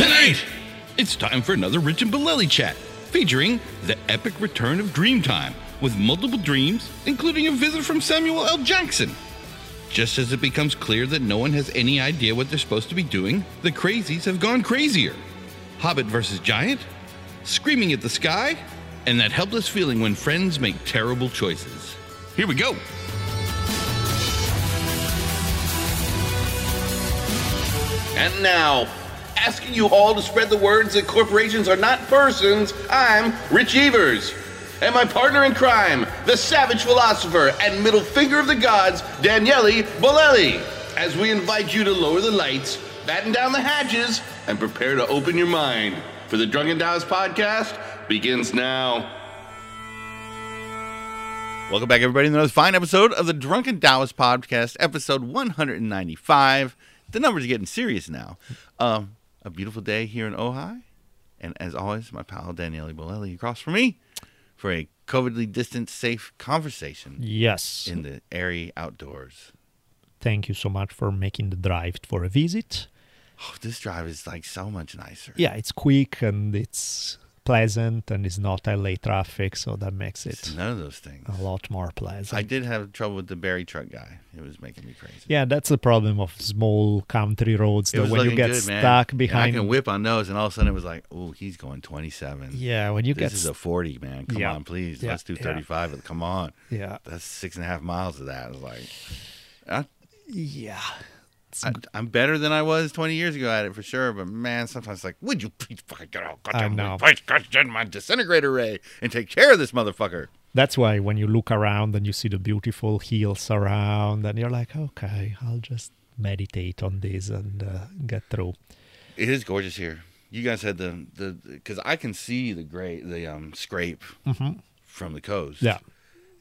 Tonight, it's time for another Rich and Bolelli chat, featuring the epic return of Dreamtime, with multiple dreams, including a visit from Samuel L. Jackson. Just as it becomes clear that no one has any idea what they're supposed to be doing, the crazies have gone crazier. Hobbit versus Giant, Screaming at the Sky, and that helpless feeling when friends make terrible choices. Here we go. And now, asking you all to spread the words that corporations are not persons, I'm Rich Evers. And my partner in crime, the savage philosopher and middle finger of the gods, Daniele Bolelli, as we invite you to lower the lights, batten down the hatches, and prepare to open your mind. For the Drunken Taoist podcast begins now. Welcome back, everybody, to another fine episode of the Drunken Taoist Podcast, episode 195. The numbers are getting serious now. Um, a beautiful day here in Ojai. And as always, my pal Daniele Bolelli across from me for a COVIDly distant, safe conversation Yes. in the airy outdoors. Thank you so much for making the drive for a visit. Oh, this drive is like so much nicer. Yeah, it's quick and it's pleasant and it's not LA traffic, so that makes It's it none of those things. a lot more pleasant. I did have trouble with the berry truck guy. It was making me crazy. yeah, that's the problem of small country roads. That when you get good, man. stuck And behind, I can whip on those, and all of a sudden it was like, oh, he's going 27. yeah, when you This get this is a 40, man. Come Yeah. on, please. Yeah, Let's do yeah. 35. Come on. yeah, That's six and a half miles of that. I was like, yeah, It's I, I'm better than I was 20 years ago at it for sure. But man, sometimes it's like, would you please fucking get out? I know. Please get my disintegrator ray and take care of this motherfucker. that's why when you look around and you see the beautiful hills around, and you're like, okay, I'll just meditate on this and uh, get through. It is gorgeous here. You guys had the the because I can see the great the um scrape from the coast. Mm-hmm. Yeah.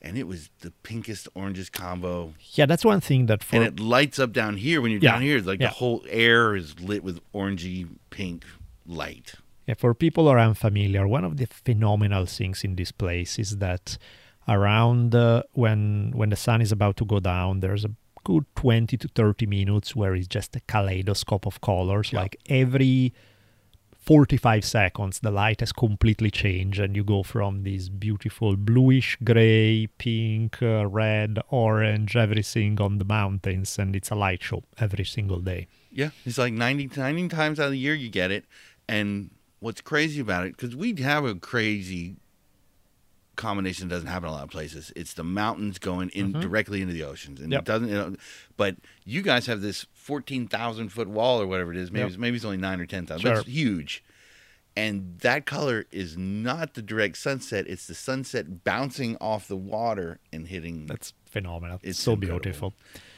And it was the pinkest orangest combo. Yeah, that's one thing that for and it lights up down here when you're Yeah. down here. Like Yeah. the whole air is lit with orangey pink light. Yeah, for people who are unfamiliar, one of the phenomenal things in this place is that around uh, when when the sun is about to go down, there's a good 20 to 30 minutes where it's just a kaleidoscope of colors. Yeah. Like every 45 seconds, the light has completely changed, and you go from this beautiful bluish gray, pink, uh, red, orange, everything on the mountains, and it's a light show every single day. Yeah, it's like 90, 90 times out of the year you get it. And what's crazy about it, because we have a crazy combination that doesn't happen in a lot of places. It's the mountains going in directly into the oceans, and Mm-hmm. Yep. it doesn't. You know, but you guys have this fourteen thousand foot wall or whatever it is. Maybe Yep. it's, maybe it's only nine or ten thousand. Sure. But it's huge, and that color is not the direct sunset. It's the sunset bouncing off the water and hitting. That's phenomenal. It's It's so incredible. beautiful.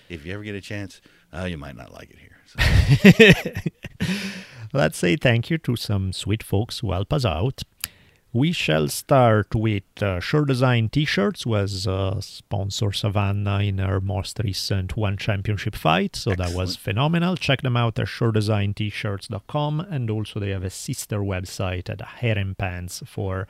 if you ever get a chance, uh, you might not like it here. So. Let's say thank you to some sweet folks who help us out. We shall start with uh, Sure Design T-shirts, was uh, sponsor Savannah in her most recent One Championship fight, so that was phenomenal. Check them out at SureDesignT-shirts.com, and also they have a sister website at Harem Pants for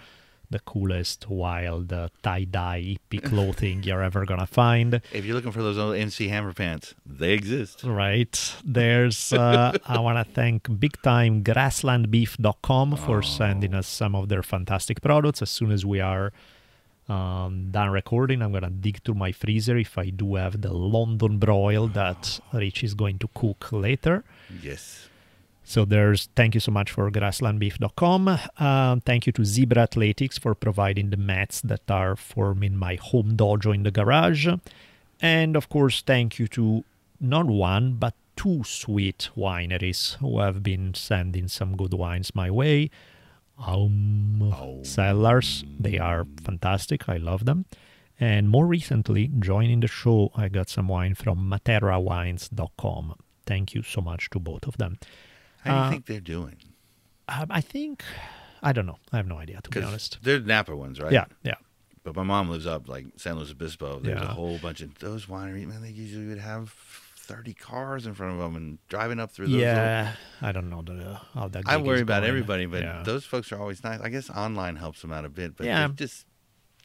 the coolest wild uh, tie-dye hippie clothing you're ever gonna find. If you're looking for those old MC Hammer pants, they exist. Right. There's, uh, I want to thank big time grasslandbeef.com for sending us some of their fantastic products. As soon as we are um, done recording, I'm to dig through my freezer if I do have the London broil that Rich is going to cook later. Yes. So there's thank you so much for grasslandbeef.com. Um, thank you to Zebra Athletics for providing the mats that are forming my home dojo in the garage. And of course, thank you to not one, but two sweet wineries who have been sending some good wines my way. Um, Cellars, they are fantastic. I love them. And more recently, joining the show, I got some wine from materawines.com. thank you so much to both of them. How do you Uh, think they're doing? Um, I think, I don't know. I have no idea, to be honest. they're Napa ones, right? Yeah, yeah. But my mom lives up like San Luis Obispo. There's Yeah. a whole bunch of those wineries. Man, they usually would have thirty cars in front of them and driving up through those. little- Yeah, I don't know the, how that. I worry about going. everybody, but yeah. those folks are always nice. I guess online helps them out a bit, but Yeah. just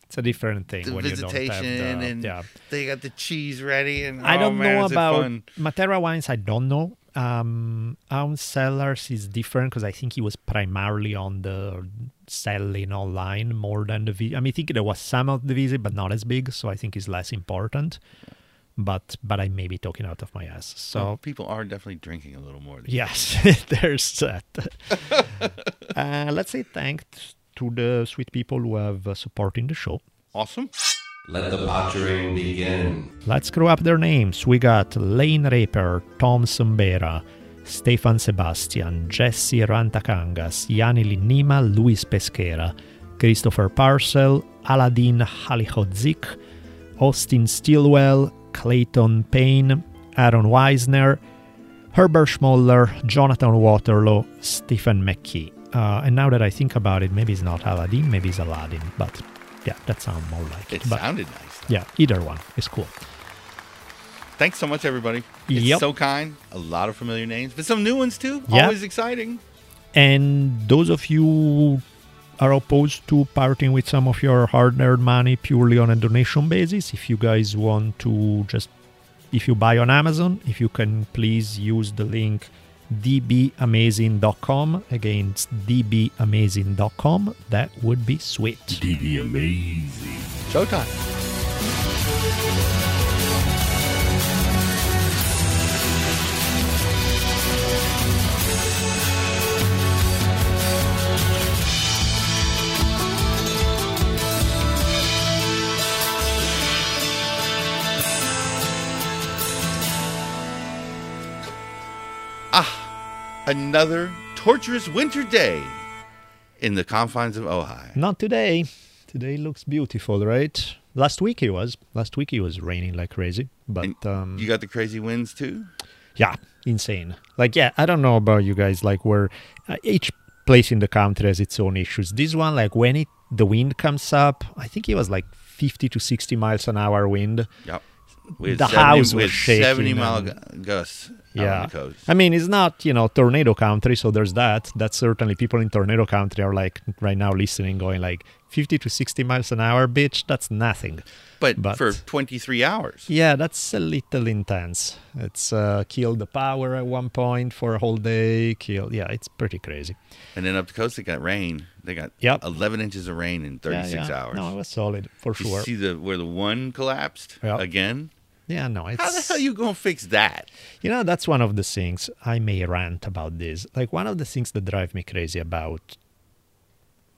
it's a different thing the when you don't have visitation the, and yeah. they got the cheese ready. And I oh, don't man, know about. Matera wines. I don't know. Um, Ounce Cellars is different because I think he was primarily on the selling online more than the. Vi- I mean, I think there was some of the visit, but not as big. So I think it's less important. But but I may be talking out of my ass. So Well, people are definitely drinking a little more. Yes, there's that. uh, let's say thanks to the sweet people who have uh, supporting the show. Awesome. Let the pottering begin. Let's screw up their names. We got Lane Raper, Tom Sombera, Stefan Sebastian, Jesse Rantakangas, Yanni Linnima, Luis Pesquera, Christopher Parcel, Aladin Halihodzik, Austin Stilwell, Clayton Payne, Aaron Weisner, Herbert Schmoller, Jonathan Waterloo, Stephen McKee. Uh, and now that I think about it, maybe it's not Aladdin, maybe it's Aladdin, but yeah, that sounds more like It it. But sounded nice. yeah, either one is cool. Thanks so much, everybody. It's Yep. so kind. A lot of familiar names, but some new ones too. Yeah. Always exciting. And those of you who are opposed to parting with some of your hard-earned money purely on a donation basis, if you guys want to just, if you buy on Amazon, if you can please use the link dbamazing.com. Again, it's dbamazing.com. That would be sweet. DB amazing. Showtime. Ah, another torturous winter day in the confines of Ojai. Not today. Today looks beautiful, right? Last week it was. Last week it was raining like crazy. But um, you got the crazy winds too? yeah, insane. Like, yeah, I don't know about you guys. Like, where uh, each place in the country has its own issues. This one, like, when it the wind comes up, I think it was like 50 to 60 miles an hour wind. Yep. The 70 house was shaking 70 mile gusts Yeah. on the coast. I mean, it's not, you know, tornado country, so there's that. That's certainly people in tornado country are like right now listening, going like 50 to 60 miles an hour, bitch, that's nothing. but, but- for 23 hours. Yeah, that's a little intense. It's uh, killed the power at one point for a whole day. Killed, yeah, it's pretty crazy. And then up the coast, they got rain. They got Yep. 11 inches of rain in 36 yeah, yeah. hours. No, it was solid for you sure. see the where the one collapsed Yep. again? Yeah, no, it's How the hell you gonna fix that? You know, that's one of the things I may rant about this. Like one of the things that drive me crazy about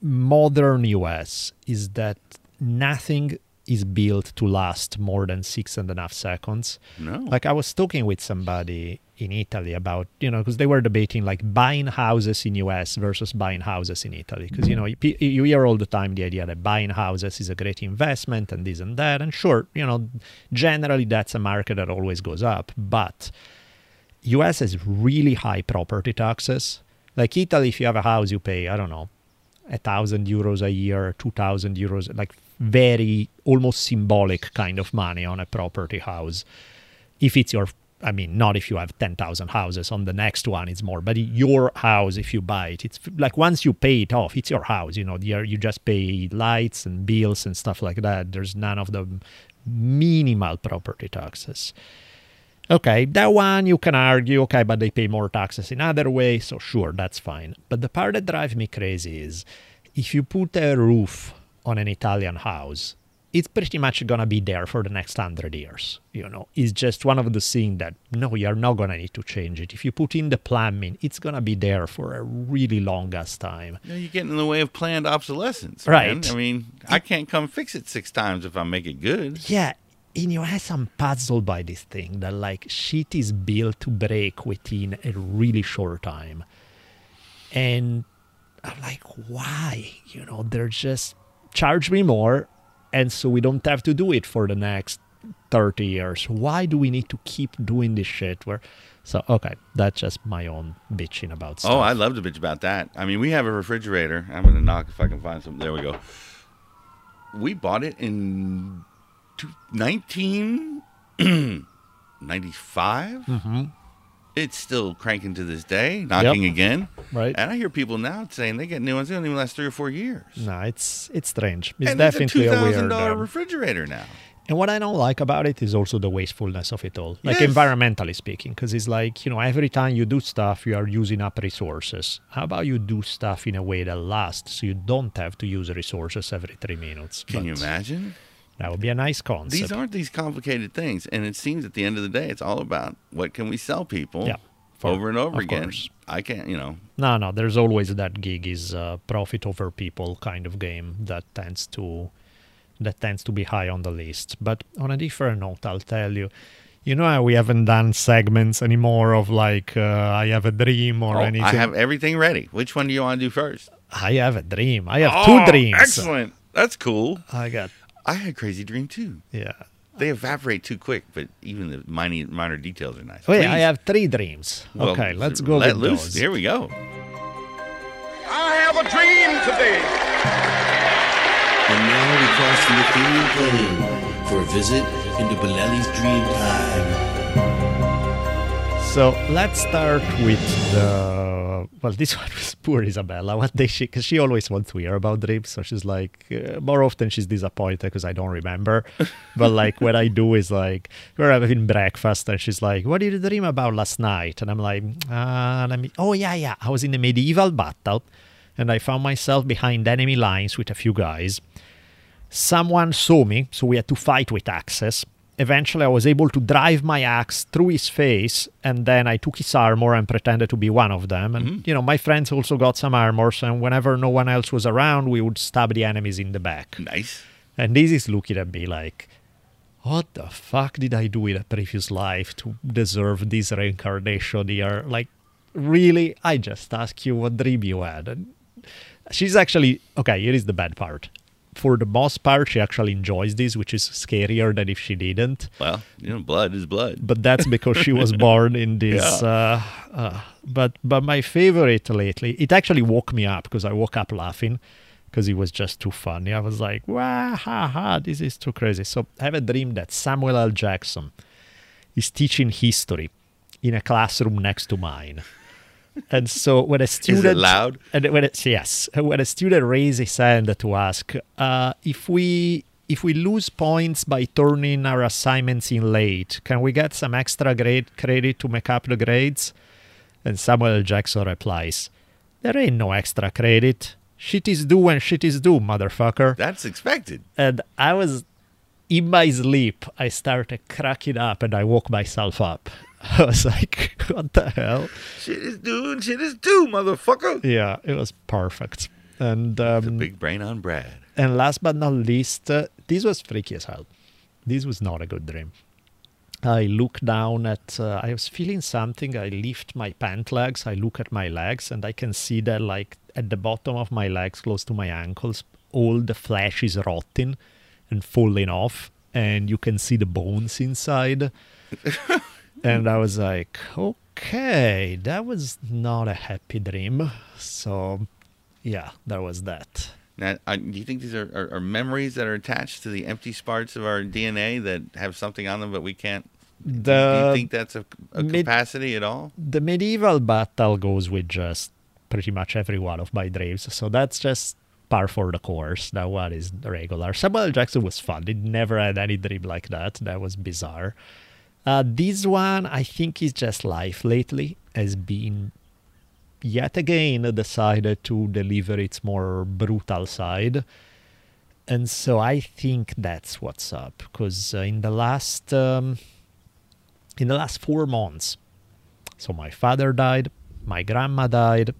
modern US is that nothing is built to last more than six and a half seconds. No. Like I was talking with somebody in Italy about, you know, because they were debating like buying houses in US versus buying houses in Italy. Because, you mm. know, you, you hear all the time the idea that buying houses is a great investment and this and that. And sure, you know, generally that's a market that always goes up. But US has really high property taxes. Like Italy, if you have a house, you pay, I don't know, a thousand euros a year, two thousand euros, like very almost symbolic kind of money on a property house. If it's your, I mean, not if you have ten thousand houses. On the next one, it's more. But your house, if you buy it, it's like once you pay it off, it's your house. You know, you you just pay lights and bills and stuff like that. There's none of the minimal property taxes. Okay, that one you can argue, okay, but they pay more taxes in other ways, so sure, that's fine. But the part that drives me crazy is if you put a roof on an Italian house, it's pretty much gonna be there for the next hundred years. You know, it's just one of the things that no, you're not gonna need to change it. If you put in the plumbing, it's gonna be there for a really long ass time. You know, you're getting in the way of planned obsolescence. Right. man. I mean, I can't come fix it six times if I make it good. Yeah, in US, I'm puzzled by this thing that like shit is built to break within a really short time. And I'm like, why? You know, they're just charge me more. And so we don't have to do it for the next 30 years. Why do we need to keep doing this shit? Where, so okay, that's just my own bitching about stuff. Oh, I love to bitch about that. I mean, we have a refrigerator. I'm gonna knock if I can find some. There we go. We bought it in 1995. Mm-hmm. It's still cranking to this day, knocking again. right. And I hear people now saying they get new ones. They don't even last three or four years. No, it's it's strange. It's and definitely it's a two thousand weird. um, refrigerator now. And what I don't like about it is also the wastefulness of it all, like Yes. environmentally speaking, because it's like, you know, every time you do stuff, you are using up resources. How about you do stuff in a way that lasts so you don't have to use resources every three minutes? Can you imagine? That would be a nice concept. These aren't these complicated things, and it seems at the end of the day, it's all about what can we sell people Yeah, for- over and over of again. course. I can't, you know. No, no, there's always that gig is uh, profit over people kind of game that tends to that tends to be high on the list. But on a different note, I'll tell you, you know how we haven't done segments anymore of like uh, I have a dream or Oh, anything. I have everything ready. Which one do you want to do first? I have a dream. I have Oh, two dreams. Excellent. That's cool. I got I had crazy dream too. yeah. They evaporate too quick, but even the minor minor details are nice. Oh, Wait, I have three dreams. Well, okay, let's go Let loose. those. Here we go. I have a dream today. And now we cross the ethereal plane for a visit into Bolelli's dream time. So let's start with the well. This one was poor Isabella. What day she? Because she always wants to hear about dreams. So she's like, uh, more often she's disappointed because I don't remember. but like what I do is like we're having breakfast and she's like, "What did you dream about last night?" And I'm like, uh, "Let me." Oh yeah, yeah. I was in a medieval battle, and I found myself behind enemy lines with a few guys. Someone saw me, so we had to fight with axes. Eventually, I was able to drive my axe through his face, and then I took his armor and pretended to be one of them. And, mm-hmm. you know, my friends also got some armors, and whenever no one else was around, we would stab the enemies in the back. Nice. And this is looking at me like, what the fuck did I do in a previous life to deserve this reincarnation here? Like, really? I just asked you what dream you had. And she's actually, okay, here is the bad part. For the most part, she actually enjoys this, which is scarier than if she didn't. Well, you know, blood is blood. But that's because she was born in this. Uh, uh, but but my favorite lately, it actually woke me up because I woke up laughing because it was just too funny. I was like, "Wow, ha ha, this is too crazy." So I have a dream that Samuel L. Jackson is teaching history in a classroom next to mine. And so when a student Is it loud? and when it's yes, when a student raises his hand to ask uh, if we if we lose points by turning our assignments in late, can we get some extra grade credit to make up the grades? And Samuel Jackson replies, "There ain't no extra credit. Shit is due when shit is due, motherfucker." That's expected. and I was in my sleep. I started cracking up, and I woke myself up. I was like, "What the hell?" Shit is due and shit is due, motherfucker. Yeah, it was perfect. And The um, big brain on Brad. and last but not least, uh, this was freaky as hell. This was not a good dream. I look down at. Uh, I was feeling something. I lift my pant legs. I look at my legs, and I can see that, like at the bottom of my legs, close to my ankles, all the flesh is rotting and falling off, and you can see the bones inside. and I was like, okay, that was not a happy dream. So, yeah, that was that. Now, uh, do you think these are, are, are memories that are attached to the empty parts of our DNA that have something on them, but we can't? do you think that's a, a mid- capacity at all? the medieval battle goes with just pretty much every one of my dreams. So that's just par for the course. That one is regular. Samuel Jackson was fun. It never had any dream like that. That was bizarre. Uh, this one, I think, is just life lately has been yet again decided to deliver its more brutal side. And so I think that's what's up. Because uh, in the last um, in the last four months, so my father died, my grandma died,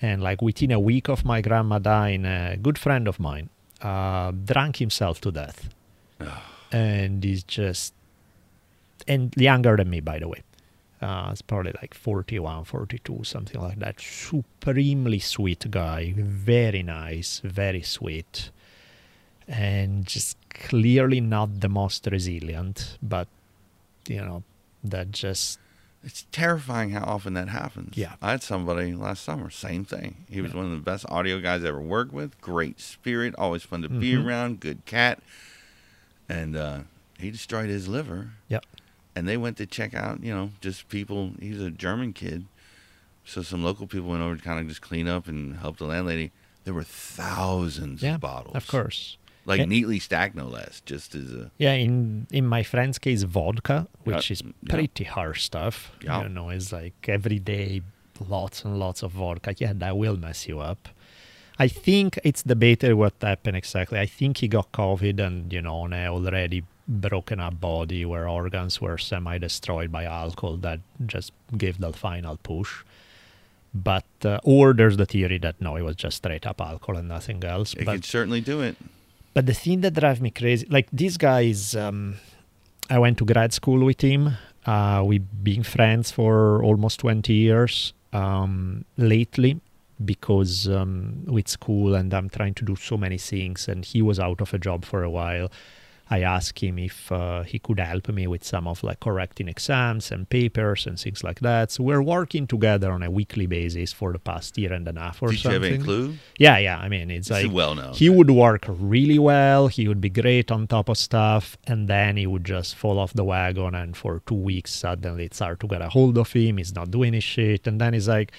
and like within a week of my grandma dying, a good friend of mine uh, drank himself to death, and he's just and younger than me, by the way. Uh, it's probably like 41, 42, something like that. Supremely sweet guy, very nice, very sweet. and just clearly not the most resilient. But you know, that just It's terrifying how often that happens. Yeah. I had somebody last summer, same thing. He was one of the best audio guys I ever worked with. Great spirit, always fun to be Mhm. around, good cat. And uh, he destroyed his liver. yeah. And they went to check out, you know, just people. He's a German kid. So some local people went over to kind of just clean up and help the landlady. There were thousands Yeah, of bottles. of course. Like Yeah. neatly stacked, no less, just as a. Yeah, in in my friend's case, vodka, which Uh, is yeah. pretty harsh stuff. Yeah. You know, it's like every day, lots and lots of vodka. Yeah, that will mess you up. I think it's debated what happened exactly. I think he got COVID and, you know, already broken up body where organs were semi destroyed by alcohol that just gave the final push. But, uh, or there's the theory that no, it was just straight up alcohol and nothing else. It but could certainly do it. but the thing that drives me crazy, like these guys um, I went to grad school with him. Uh, we've been friends for almost 20 years um, lately because um, with school and I'm trying to do so many things. And he was out of a job for a while. I asked him if uh, he could help me with some of like correcting exams and papers and things like that. So we're working together on a weekly basis for the past year and a half or Did you have any clue? Yeah, yeah. I mean, it's This like well known. He would work really well. He would be great on top of stuff, and then he would just fall off the wagon. And for two weeks, suddenly it's hard to get a hold of him. He's not doing his shit, and then he's like,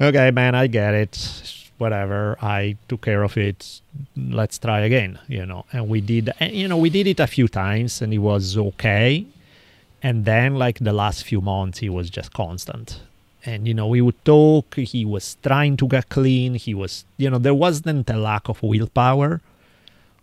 "Okay, man, I get it. Whatever. I took care of it. Let's try again." You know, and we did. And, you know, we did it a few times, and it was okay. And then, like the last few months, he was just constant and you know we would talk he was trying to get clean he was you know there wasn't a lack of willpower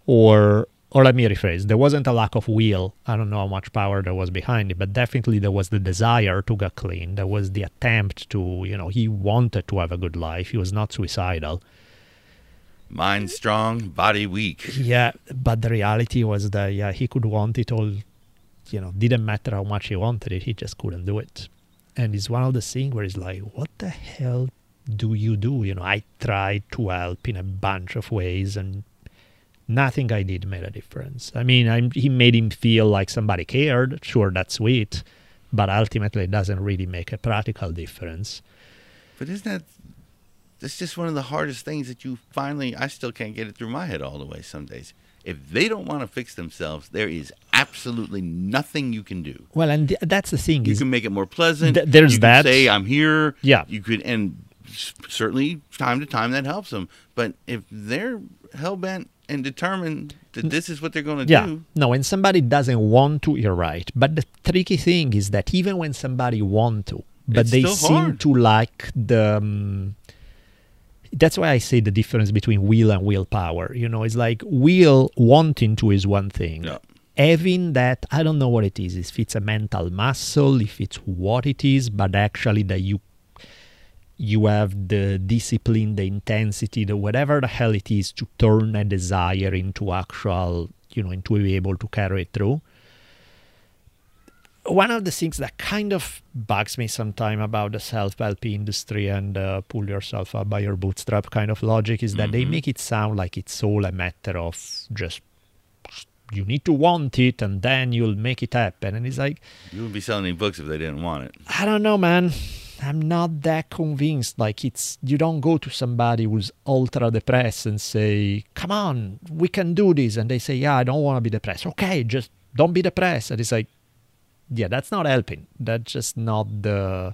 or or let me rephrase there wasn't a lack of will. I don't know how much power there was behind it but definitely there was the desire to get clean. There was the attempt to you know he wanted to have a good life. He was not suicidal. Mind strong, body weak. yeah but the reality was that yeah he could want it all you know didn't matter how much he wanted it he just couldn't do it. And it's one of the things where it's like what the hell do you do? You know i tried to help in a bunch of ways and nothing i did made a difference i mean I'm, he made him feel like somebody cared sure that's sweet but ultimately it doesn't really make a practical difference But isn't that that's just one of the hardest things that you finally I still can't get it through my head all the way some days. If they don't want to fix themselves, there is absolutely nothing you can do. well and th- that's the thing You can make it more pleasant. Th- there's you can that. say I'm here. Yeah. You could and certainly time to time that helps them. But if they're hell bent and determined that this is what they're going to yeah do, no when somebody doesn't want to you're right but the tricky thing is that even when somebody want to but It's they seem hard. to like the um, that's why i say the difference between will and willpower you know it's like will wanting to is one thing Yeah. having that i don't know what it is if it's a mental muscle if it's what it is but actually that you you have the discipline, the intensity, the whatever the hell it is to turn a desire into actual, you know, into be able to carry it through. One of the things that kind of bugs me sometimes about the self-help industry and uh, pull yourself up by your bootstrap kind of logic is that they make it sound like it's all a matter of just you need to want it and then you'll make it happen. And it's like, you wouldn't be selling any books if they didn't want it. I don't know, man. I'm not that convinced. Like it's you don't go to somebody who's ultra depressed and say, "Come on, we can do this," and they say, "Yeah, I don't want to be depressed." Okay, just don't be depressed. And it's like, yeah, that's not helping. That's just not the.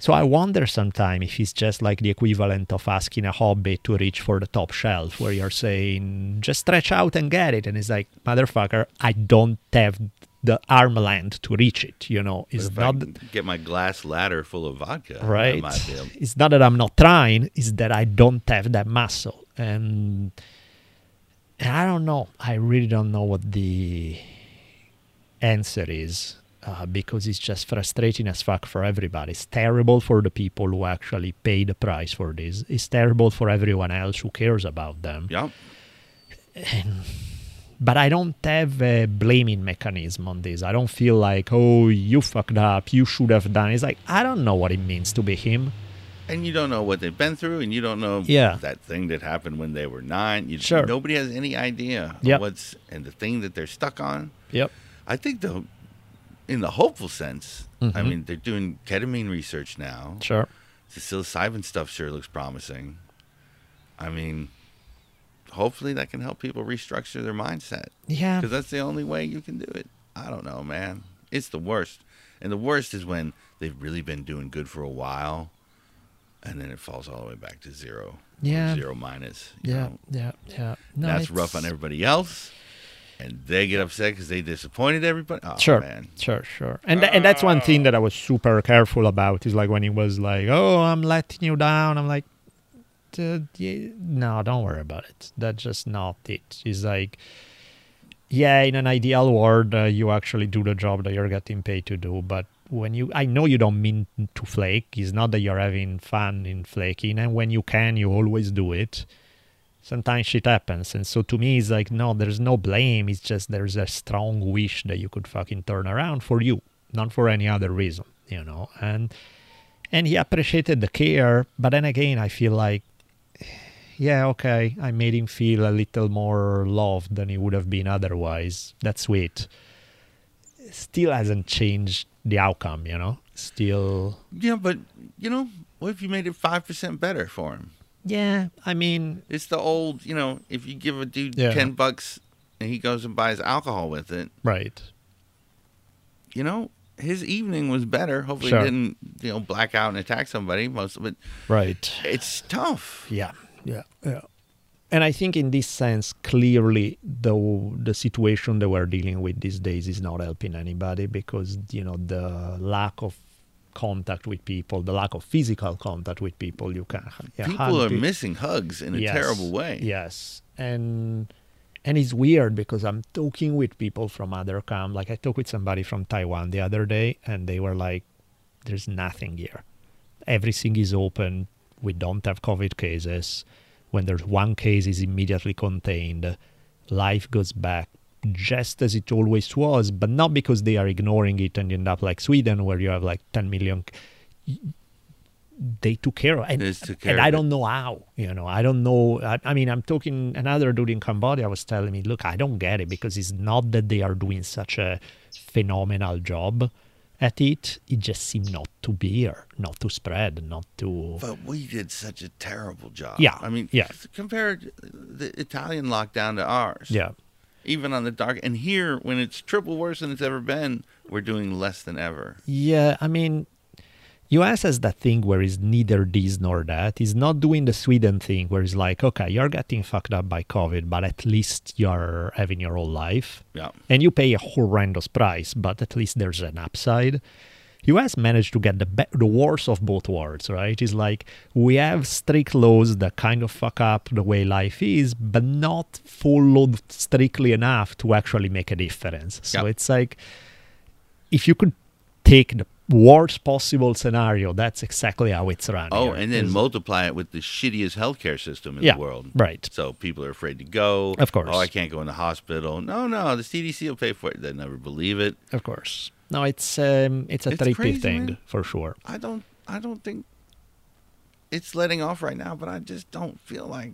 So I wonder sometime if it's just like the equivalent of asking a hobbit to reach for the top shelf, where you're saying, "Just stretch out and get it," and it's like, "Motherfucker, I don't have." The arm length to reach it, you know, it's not I get my glass ladder full of vodka, right. might be able- it's not that i'm not trying it's that i don't have that muscle. And, and i don't know. I really don't know what the answer is uh, because it's just frustrating as fuck for everybody. It's terrible for the people who actually pay the price for this. It's terrible for everyone else who cares about them. Yeah. But I don't have a blaming mechanism on this. I don't feel like, oh, you fucked up, you should have done. It's like I don't know what it means to be him. and you don't know what they've been through, and you don't know Yeah. that thing that happened when they were nine. You, Sure. Nobody has any idea Yep. what's and the thing that they're stuck on. Yep. I think the in the hopeful sense, I Mhm. mean, they're doing ketamine research now. Sure. The psilocybin stuff sure looks promising. I mean, hopefully that can help people restructure their mindset. Yeah. Because that's the only way you can do it. I don't know, man. It's the worst. And the worst is when they've really been doing good for a while and then it falls all the way back to zero. Yeah. Zero minus. you Yeah. Yeah. Yeah. No, that's rough on everybody else. And they get upset because they disappointed everybody. Oh, sure, man. sure, sure. And th- and that's one thing that I was super careful about is like when he was like, "Oh, I'm letting you down." I'm like, "Dude, yeah, "No, don't worry about it. That's just not it." It's like, "Yeah, in an ideal world, uh, you actually do the job that you're getting paid to do, but." When you, I know you don't mean to flake. It's not that you're having fun in flaking, and when you can, you always do it sometimes shit happens and so to me it's like no there's no blame it's just there's a strong wish that you could fucking turn around for you not for any other reason you know and and he appreciated the care but then again i feel like yeah okay i made him feel a little more loved than he would have been otherwise that's sweet still hasn't changed the outcome you know still Yeah, but, you know, what if you made it 5% better for him? yeah i mean It's the old, you know, if you give a dude Yeah. 10 bucks and he goes and buys alcohol with it, right you know, his evening was better. Hopefully Sure. he didn't, you know, black out and attack somebody. Most of it, right it's tough. Yeah, yeah, yeah. And I think in this sense, clearly, the the situation that we're dealing with these days is not helping anybody because you know the lack of contact with people, the lack of physical contact with people, you can yeah, People are missing hugs in a Yes, terrible way. Yes, and and it's weird because I'm talking with people from other camp. Like I talked with somebody from Taiwan the other day, and they were like, "There's nothing here. Everything is open. We don't have COVID cases. When there's one case, is immediately contained. Life goes back." Just as it always was, but not because they are ignoring it and you end up like Sweden, where you have like 10 million they took care of and, took care and of I don't know how you know I don't know I, I mean I'm talking another dude in Cambodia was telling me look I don't get it because it's not that they are doing such a phenomenal job at it it just seemed not to be here not to spread not to But we did such a terrible job. Yeah, I mean, yeah. compare the Italian lockdown to ours. yeah Even on the dark. And here, when it's triple worse than it's ever been, we're doing less than ever. Yeah, I mean, US has that thing where it's neither this nor that. It's not doing the Sweden thing where it's like, okay, you're getting fucked up by COVID, but at least you're having your whole life. Yeah. And you pay a horrendous price, but at least there's an upside. US managed to get the be- the worst of both worlds, right? It's like we have strict laws that kind of fuck up the way life is, but not followed strictly enough to actually make a difference. So Yeah. it's like if you could take the worst possible scenario, that's exactly how it's run. Oh, here. and then Is- multiply it with the shittiest healthcare system in Yeah, the world. right. So people are afraid to go. Of course. Oh, I can't go in the hospital. No, no, the CDC will pay for it. They never believe it. of course. No, it's um, it's a It's trippy crazy, thing man. for sure. I don't. I don't think it's letting off right now. But I just don't feel like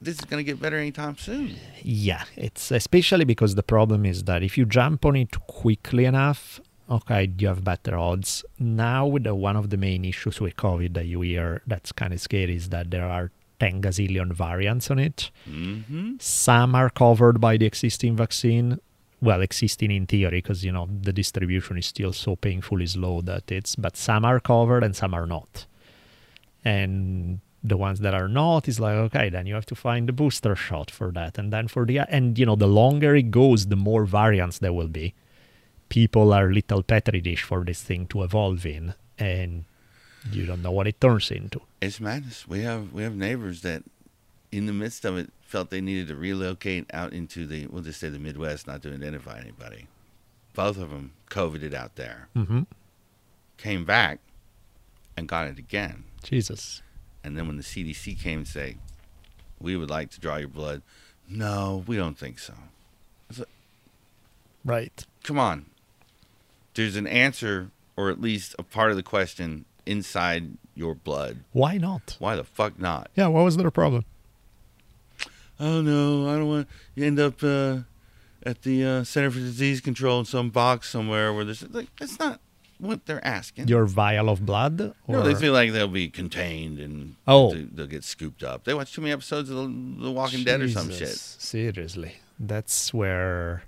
this is going to get better anytime soon. Yeah, it's especially because the problem is that if you jump on it quickly enough, okay, you have better odds. Now, the, one of the main issues with COVID that you hear that's kind of scary is that there are 10 gazillion variants on it. Mm-hmm. Some are covered by the existing vaccine. Well, existing in theory, because you know the distribution is still so painfully slow that it's. But some are covered and some are not. And the ones that are not is like okay, then you have to find the booster shot for that, and then for the and you know the longer it goes, the more variants there will be. People are little petri dish for this thing to evolve in, and you don't know what it turns into. It's madness. We have we have neighbors that, in the midst of it, felt they needed to relocate out into the we'll just say the Midwest, not to identify anybody. Both of them coveted out there, Mm-hmm. came back, and got it again. Jesus. And then when the CDC came and say, "We would like to draw your blood," no, we don't think so. Right. Come on. There's an answer, or at least a part of the question inside your blood. Why not? Why the fuck not? Yeah, why was there a problem? Oh no, I don't want you end up uh, at the uh, Center for Disease Control in some box somewhere where there's like that's not what they're asking. Your vial of blood? Or... no, they feel like they'll be contained and Oh. they- they'll get scooped up. They watch too many episodes of The, the Walking Dead or some shit. Seriously, that's where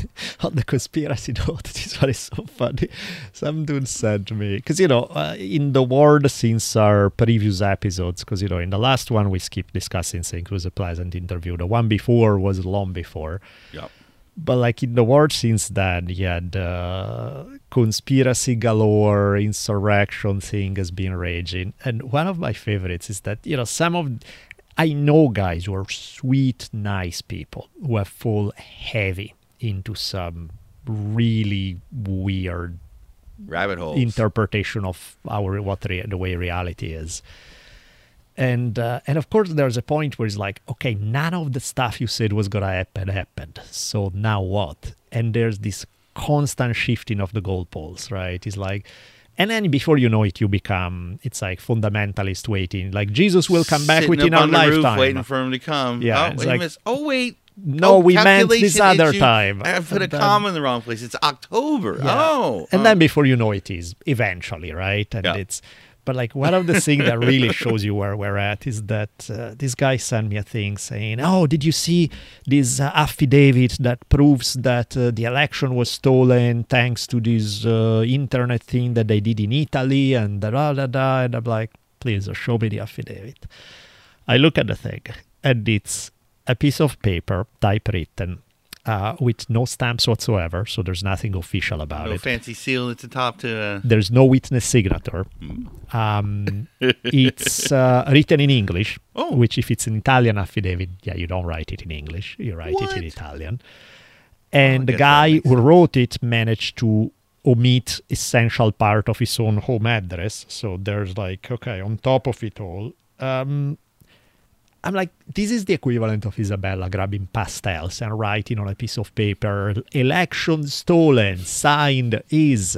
on the conspiracy note, this one is so funny. Some dude said to me because you know uh, in the world since our previous episodes, because you know in the last one we skipped discussing. It was a pleasant interview. The one before was long before. Yep. But like in the world since then, you had uh, conspiracy galore, insurrection thing has been raging. And one of my favorites is that, you know, some of, I know guys who are sweet, nice people who have full heavy into some really weird Rabbit hole interpretation of our what rea- the way reality is. And uh, and of course, there's a point where it's like, okay, none of the stuff you said was gonna happen happened. So now what? And there's this constant shifting of the goalposts, right? It's like, and then before you know it, you become it's like fundamentalist waiting, like Jesus will come back Sitting within our the roof lifetime. waiting for him to come. Yeah, Oh, it's wait, like- oh wait. No, Oh, we meant this other issue. time. I put a then- comma in the wrong place. It's October. Yeah. Oh. and oh. then before you know it is eventually right and Yeah. it's but like one of the things that really shows you where we're at is that uh, this guy sent me a thing saying oh did you see this uh, affidavit that proves that uh, the election was stolen thanks to this uh, internet thing that they did in italy and da da da da and i'm like please uh, show me the affidavit i look at the thing and it's a piece of paper typewritten uh, with no stamps whatsoever, so there's nothing official about no it. No fancy seal at the top to. Uh, There's no witness signature. Um, it's uh, written in English, Oh. which if it's an Italian affidavit, yeah, you don't write it in English, you write it in Italian. And the guy who wrote it managed to omit essential part of his own home address. So there's like, okay, on top of it all, um, I'm like, this is the equivalent of Isabella grabbing pastels and writing on a piece of paper, election stolen, signed is.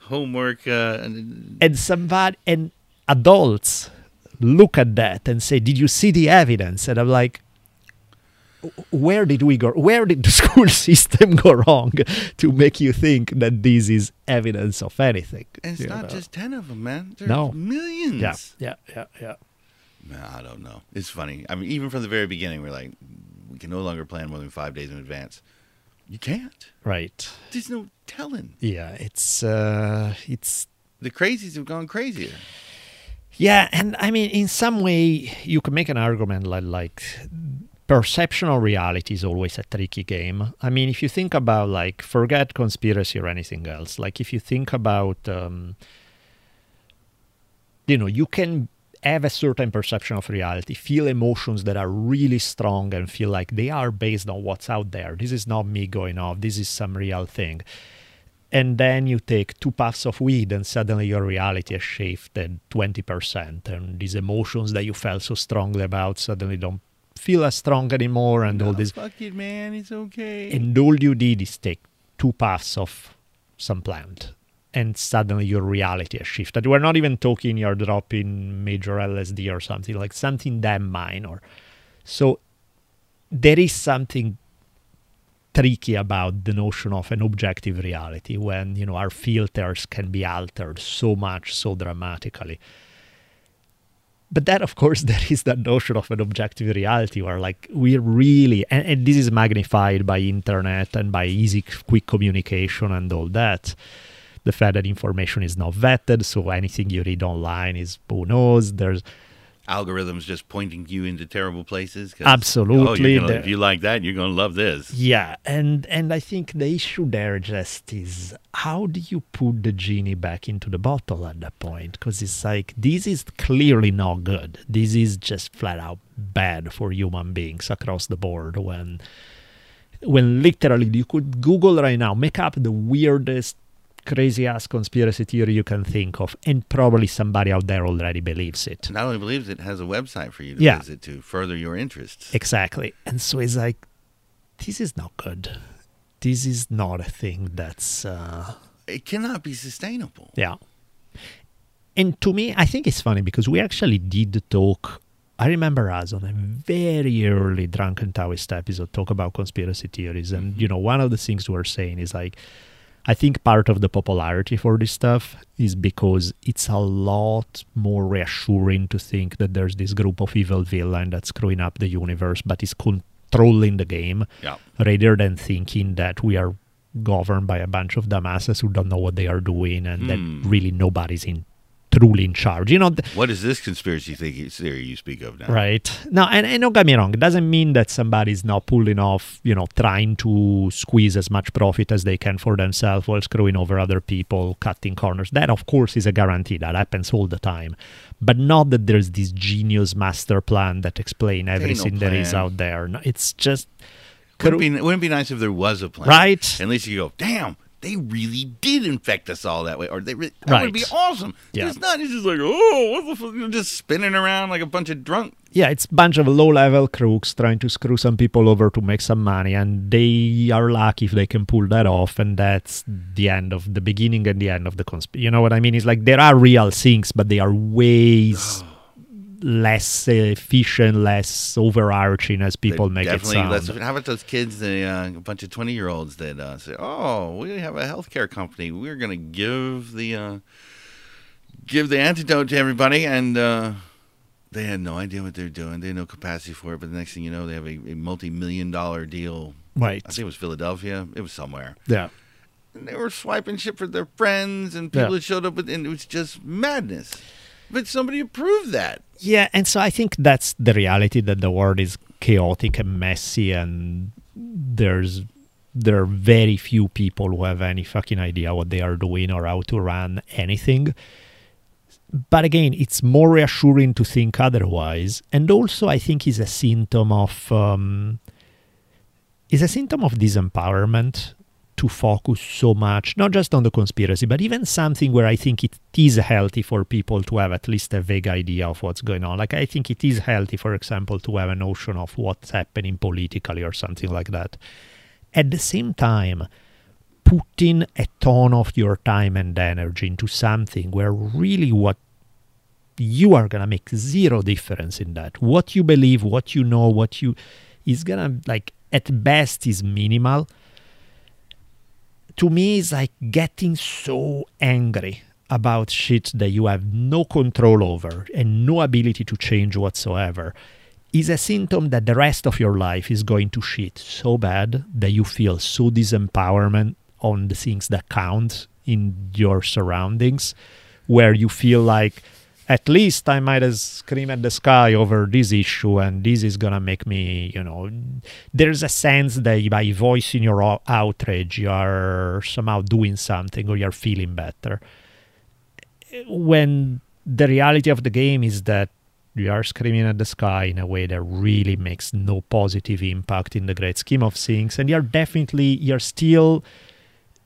homework. Uh, and- And somebody, and adults look at that and say, did you see the evidence? And I'm like, where did we go? Where did the school system go wrong to make you think that this is evidence of anything? and it's not know? just 10 of them, man. There's No. millions. Yeah, yeah, yeah, yeah. Man, I don't know. It's funny. I mean, even from the very beginning, we're like, we can no longer plan more than five days in advance. You can't. Right. There's no telling. Yeah, it's uh, it's The crazies have gone crazier. Yeah, and I mean, in some way, you can make an argument like, like perception of reality is always a tricky game. I mean, if you think about like forget conspiracy or anything else, like if you think about, um, you know, you can have a certain perception of reality, feel emotions that are really strong, and feel like they are based on what's out there. This is not me going off. This is some real thing and then you take two puffs of weed and suddenly your reality has shifted 20% and these emotions that you felt so strongly about suddenly don't feel as strong anymore and all Oh, this Fuck it, man. It's okay. and all you did is take two puffs of some plant and suddenly your reality has shifted. We're not even talking you're dropping major lsd or something like something that minor. So there is something tricky about the notion of an objective reality when you know our filters can be altered so much so dramatically. But then of course there is that notion of an objective reality where like we really and, and this is magnified by internet and by easy quick communication and all that the fact that information is not vetted so anything you read online is who knows there's Algorithms just pointing you into terrible places. Absolutely. Oh, gonna, if you like that, you're going to love this. Yeah, and and I think the issue there just is how do you put the genie back into the bottle at that point? Because it's like this is clearly not good. This is just flat out bad for human beings across the board. When when literally you could Google right now, make up the weirdest, crazy ass conspiracy theory you can think of, and probably somebody out there already believes it. Not only believes it, has a website for you to Yeah. visit to further your interests. Exactly. And so it's like, this is not good. This is not a thing that's, uh, It cannot be sustainable. yeah. and to me, I think it's funny because we actually did talk. I remember us on a very early Drunken Taoist episode talk about conspiracy theories, and you know, one of the things we're saying is like, I think part of the popularity for this stuff is because it's a lot more reassuring to think that there's this group of evil villain that's screwing up the universe, but is controlling the game, Yeah. rather than thinking that we are governed by a bunch of dumbasses who don't know what they are doing and Hmm. that really nobody's in truly in charge. You know, th- What is this conspiracy theory you speak of now? Right. now, and, and don't get me wrong. It doesn't mean that somebody's not pulling off, you know, trying to squeeze as much profit as they can for themselves while screwing over other people, cutting corners. That, of course, is a guarantee. That happens all the time. But not that there's this genius master plan that explain no everything there is plan. out there. No, it's just. Wouldn't it, be, wouldn't it be nice if there was a plan? Right. At least you go, damn, they really did infect us all that way. Or they re- that would be awesome. Yeah. It's not. It's just like, oh, what the fuck? You're just spinning around like a bunch of drunk. yeah, it's a bunch of low-level crooks trying to screw some people over to make some money, and they are lucky if they can pull that off, and that's the end of the beginning and the end of the conspiracy. You know what I mean? It's like there are real things, but they are ways oh. Less efficient, less overarching as people They make it sound. let's- How about those kids, the, uh, a bunch of 20 year olds that uh, say, oh, we have a healthcare company. We're going to give the. Uh, Give the antidote to everybody, and uh, they had no idea what they're doing. They had no capacity for it. But the next thing you know, they have a, a multi-million dollar deal. Right. I think it was Philadelphia. It was somewhere. Yeah. And they were swiping shit for their friends, and people Yeah. that showed up, with, and it was just madness. But somebody approved that. Yeah, and so I think that's the reality that the world is chaotic and messy, and there's there are very few people who have any fucking idea what they are doing or how to run anything. But again, it's more reassuring to think otherwise, and also I think is a symptom of um, is a symptom of disempowerment to focus so much, not just on the conspiracy, but even something where I think it is healthy for people to have at least a vague idea of what's going on. Like, I think it is healthy, for example, to have a notion of what's happening politically or something like that. At the same time, putting a ton of your time and energy into something where really what you are going to make zero difference in that. What you believe, what you know, what you is going to, like, at best is minimal to me is like getting so angry about shit that you have no control over and no ability to change whatsoever is a symptom that the rest of your life is going to shit so bad that you feel so disempowerment on the things that count in your surroundings where you feel like at least I might as scream at the sky over this issue, and this is gonna make me, you know. There's a sense that by voicing your outrage, you are somehow doing something or you're feeling better. When the reality of the game is that you are screaming at the sky in a way that really makes no positive impact in the great scheme of things, and you're definitely you're still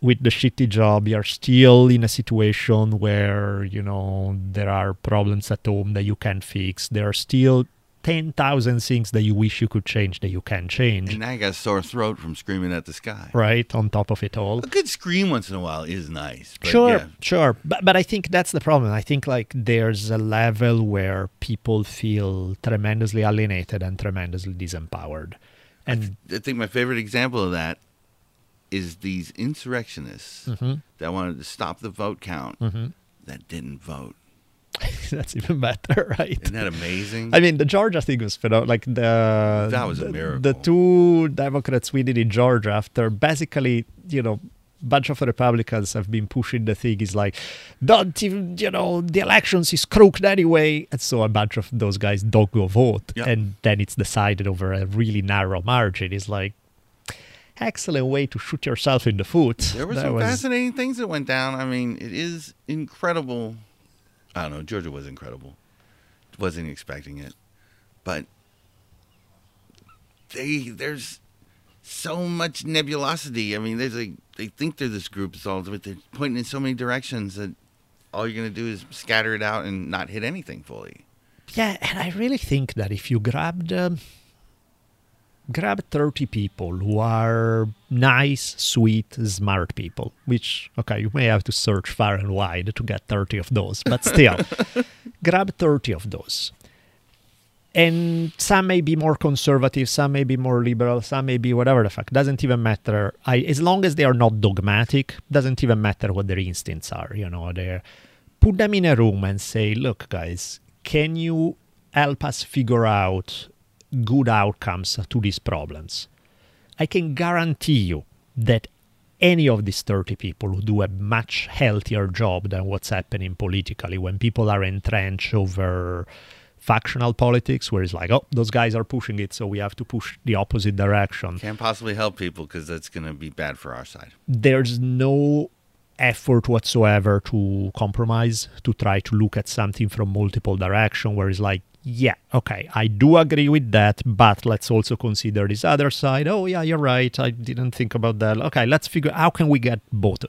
with the shitty job, you're still in a situation where, you know, there are problems at home that you can't fix. There are still 10,000 things that you wish you could change that you can't change. And now I got a sore throat from screaming at the sky. Right, on top of it all. A good scream once in a while is nice. But sure, yeah. sure. But, but I think that's the problem. I think like there's a level where people feel tremendously alienated and tremendously disempowered. And I think my favorite example of that is these insurrectionists Mhm. that wanted to stop the vote count Mhm. that didn't vote. that's even better, right? Isn't that amazing? I mean, the Georgia thing was phenomenal. Like the That was a the- miracle. The two Democrats we did in Georgia after basically, you know, bunch of Republicans have been pushing the thing is like, don't even, you know, the elections is crooked anyway, and so a bunch of those guys don't go vote, Yeah. and then it's decided over a really narrow margin. It's like excellent way to shoot yourself in the foot. there were That some was- fascinating things that went down. I mean, it is incredible. I don't know. Georgia was incredible. Wasn't expecting it, but they there's so much nebulosity. I mean, there's like they think they're this group, it's all, but they're pointing in so many directions that all you're gonna do is scatter it out and not hit anything fully. Yeah, and I really think that if you grab the um, grab 30 people who are nice, sweet, smart people, which, okay, you may have to search far and wide to get 30 of those, but still, grab 30 of those. And some may be more conservative, some may be more liberal, some may be whatever the fuck. Doesn't even matter. I, as long as they are not dogmatic, doesn't even matter what their instincts are. You know, they put them in a room and say, "Look, guys, can you help us figure out good outcomes to these problems. I can guarantee you that any of these 30 people who do a much healthier job than what's happening politically when people are entrenched over factional politics where it's like oh those guys are pushing it so we have to push the opposite direction Can't possibly help people because that's going to be bad for our side. there's no effort whatsoever to compromise to try to look at something from multiple direction where it's like yeah okay i do agree with that but let's also consider this other side. Oh yeah you're right. I didn't think about that. Okay let's figure how can we get both?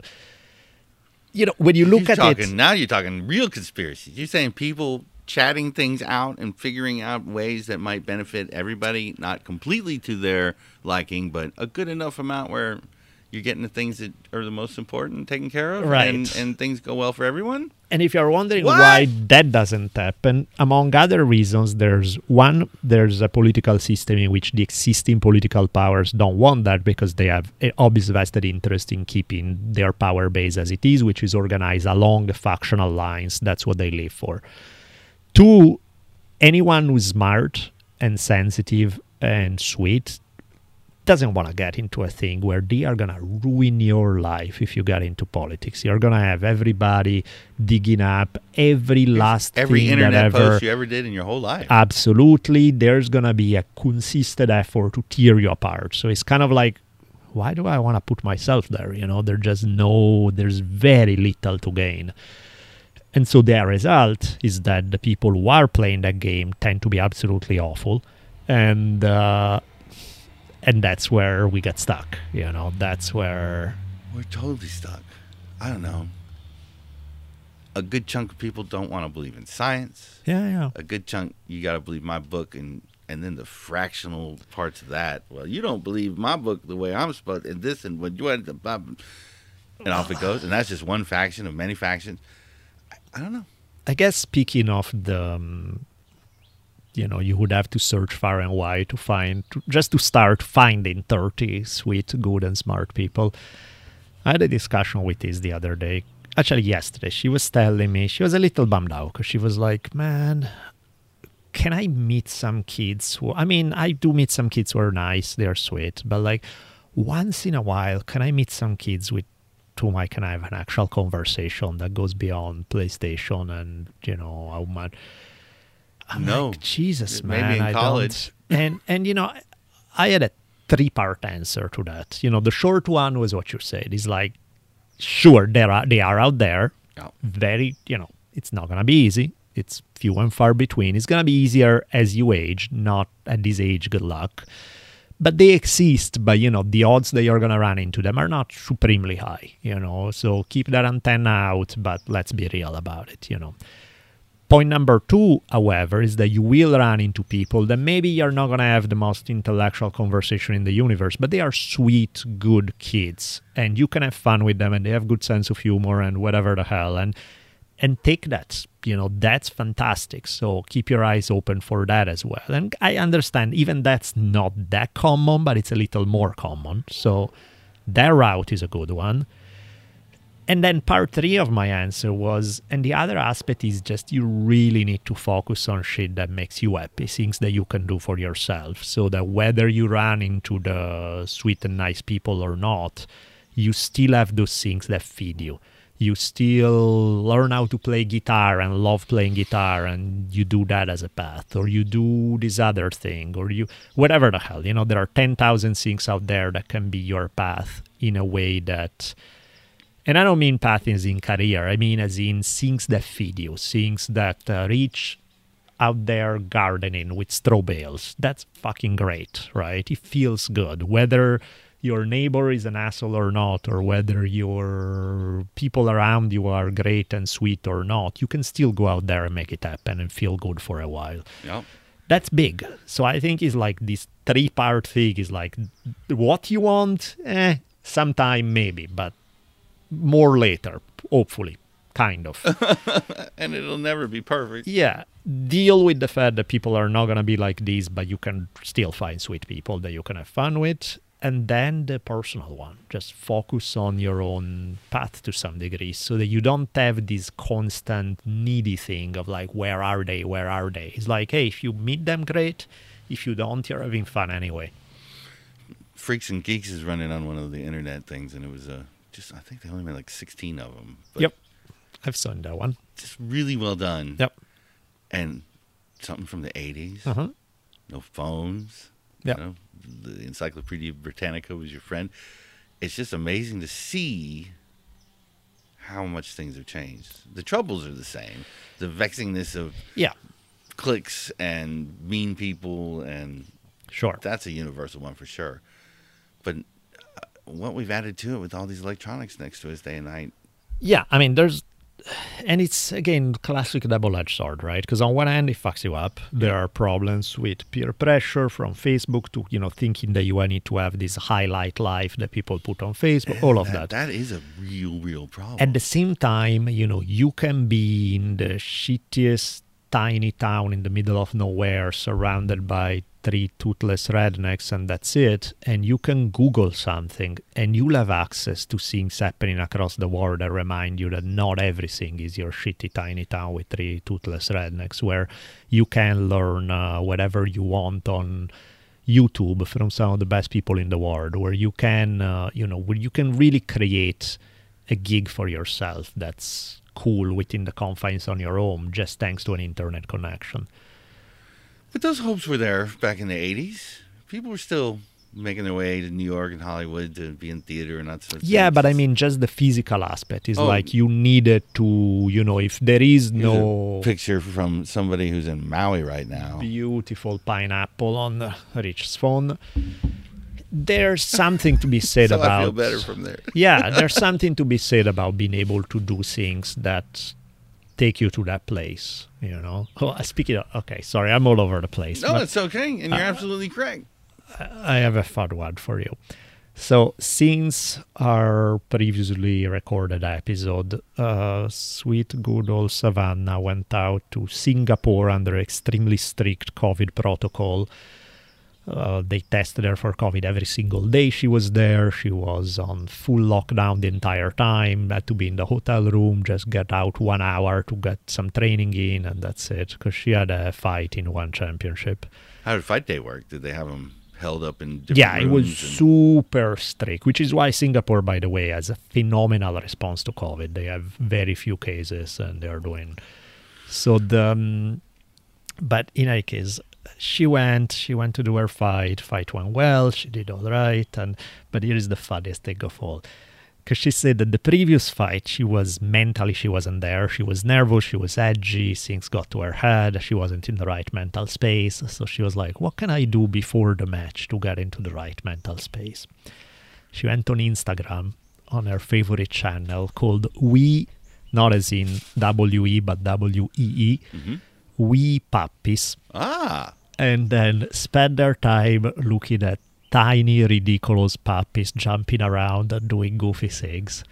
You know when you look You're at talking, it now you're talking real conspiracies. You're saying people chatting things out and figuring out ways that might benefit everybody, not completely to their liking, but a good enough amount where you're getting the things that are the most important taken care of, Right. And, and things go well for everyone. And if you're wondering What? why that doesn't happen, among other reasons, there's one, there's a political system in which the existing political powers don't want that because they have an obvious vested interest in keeping their power base as it is, which is organized along factional lines. That's what they live for. Two, anyone who's smart and sensitive and sweet doesn't want to get into a thing where they are going to ruin your life if you get into politics. You're going to have everybody digging up every last Every thing internet that ever. post you ever did in your whole life. Absolutely. There's going to be a consistent effort to tear you apart. So it's kind of like, why do I want to put myself there? You know, there's just no, there's very little to gain. And so the result is that the people who are playing that game tend to be absolutely awful. And, uh, and that's where we get stuck. You know, that's where We're totally stuck. I don't know. A good chunk of people don't want to believe in science. yeah, yeah. A good chunk, you got to believe my book, and and then the fractional parts of that. Well, you don't believe my book the way I'm supposed, and this and what you had, blah, and off it goes. And that's just one faction of many factions. I, I don't know. I guess speaking of the, um, you know, you would have to search far and wide to find, to, just to start finding 30 sweet, good, and smart people. I had a discussion with this the other day. Actually, yesterday, she was telling me, she was a little bummed out because she was like, man, can I meet some kids who, I mean, I do meet some kids who are nice, they're sweet, but like once in a while, can I meet some kids with whom I can have an actual conversation that goes beyond PlayStation and, you know, how much. I'm No. like, Jesus, Maybe man. in I college. And, and, you know, I had a three part answer to that. You know, the short one was what you said. It's like, sure, there are, they are out there. Yeah. Very, you know, it's not going to be easy. It's few and far between. It's going to be easier as you age, not at this age, good luck. But they exist, but you know, the odds that you're going to run into them are not supremely high, you know. So keep that antenna out, but let's be real about it, you know. Point number two, however, is that you will run into people that maybe you're not going to have the most intellectual conversation in the universe, but they are sweet, good kids, and you can have fun with them, and they have good sense of humor and whatever the hell, and and take that. You know, that's fantastic. So keep your eyes open for that as well. And I understand even that's not that common, but it's a little more common. So that route is a good one. And then part three of my answer was, and the other aspect is just you really need to focus on shit that makes you happy, things that you can do for yourself, so that whether you run into the sweet and nice people or not, you still have those things that feed you. You still learn how to play guitar and love playing guitar, and you do that as a path, or you do this other thing, or you whatever the hell. You know, there are 10,000 things out there that can be your path in a way that and I don't mean path as in career. I mean as in things that feed you, things that uh, reach out there gardening with straw bales. That's fucking great, right? It feels good. Whether your neighbor is an asshole or not, or whether your people around you are great and sweet or not, you can still go out there and make it happen and feel good for a while. Yep. that's big. So I think it's like this three part thing is like what you want, eh, sometime maybe, but more later, hopefully, kind of. and it'll never be perfect. yeah, deal with the fact that people are not going to be like these, but you can still find sweet people that you can have fun with. And then the personal one, just focus on your own path to some degree so that you don't have this constant needy thing of like, where are they? Where are they? It's like, hey, if you meet them, great. If you don't, you're having fun anyway. Freaks and Geeks is running on one of the internet things, and it was uh, just I think they only made like 16 of them. But Yep. I've seen that one. Just really well done. Yep. And something from the 80s. Uh huh. No phones. Yep. You know, the Encyclopedia Britannica was your friend. It's just amazing to see how much things have changed. The troubles are the same. The vexingness of Yeah, clicks and mean people and sure. that's a universal one for sure. But what we've added to it with all these electronics next to us day and night, Yeah, I mean, there's, and it's again classic double-edged sword, right? Because on one hand, it fucks you up. There are problems with peer pressure from Facebook to you know thinking that you need to have this highlight life that people put on Facebook, all of that. that is a real, real problem. At the same time, you know, you can be in the shittiest tiny town in the middle of nowhere, surrounded by three toothless rednecks, and that's it. And you can Google something, and you'll have access to things happening across the world that remind you that not everything is your shitty tiny town with three toothless rednecks, where you can learn uh, whatever you want on YouTube from some of the best people in the world, where you can, uh, you know, where you can really create a gig for yourself that's cool within the confines on your home, just thanks to an internet connection. But those hopes were there back in the 80s. People were still making their way to New York and Hollywood to be in theater and that sort of Yeah, but I mean, just the physical aspect is Oh. like you needed to, you know, if there is no picture from somebody who's in Maui right now. beautiful pineapple on Rich's phone, there's something to be said so about. I feel better from there. yeah, there's something to be said about being able to do things that take you to that place. You know. Oh, I speaking of, okay, sorry, I'm all over the place. No, it's okay, and you're absolutely correct. I have a fun one for you. So, since our previously recorded episode, uh, sweet good old Savannah went out to Singapore under extremely strict COVID protocol. Uh, they tested her for COVID every single day she was there. She was on full lockdown the entire time, had to be in the hotel room, just get out one hour to get some training in, and that's it, because she had a fight in one championship. How did fight day work? Did they have them held up in different Yeah, it was and- super strict, which is why Singapore, by the way, has a phenomenal response to COVID. They have very few cases and they're doing so. The um, but in any case, she went. She went to do her fight. Fight went well. She did all right. And but here is the funniest thing of all. Because she said that the previous fight, she was mentally, she wasn't there. She was nervous, she was edgy, things got to her head, she wasn't in the right mental space. So she was like, What can I do before the match to get into the right mental space? She went on Instagram on her favorite channel called We, not as in W E, but W E mm-hmm. E, We Puppies Ah, and then spend their time looking at tiny, ridiculous puppies jumping around and doing goofy things.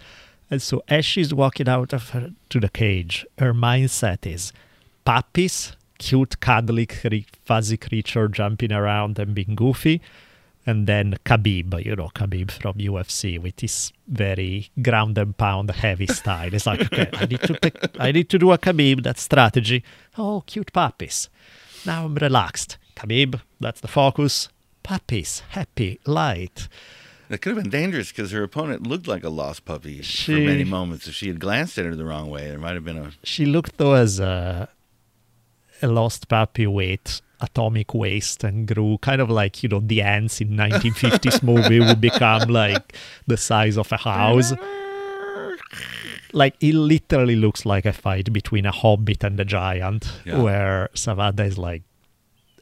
And so, as she's walking out of her, to the cage, her mindset is puppies, cute, cuddly, fuzzy creature jumping around and being goofy. And then Khabib, you know, Khabib from UFC with his very ground and pound heavy style. It's like, okay, I need to take, I need to do a Khabib, that's strategy. Oh, cute puppies. Now I'm relaxed. Khabib, that's the focus. Puppies, happy, light. that could have been dangerous because her opponent looked like a lost puppy for many moments. If she had glanced at her the wrong way, there might have been a. She looked though as a lost puppy with atomic waste and grew kind of like, you know, the ants in 1950s movie would become like the size of a house. Like it literally looks like a fight between a hobbit and a giant, Yeah. where Savannah is like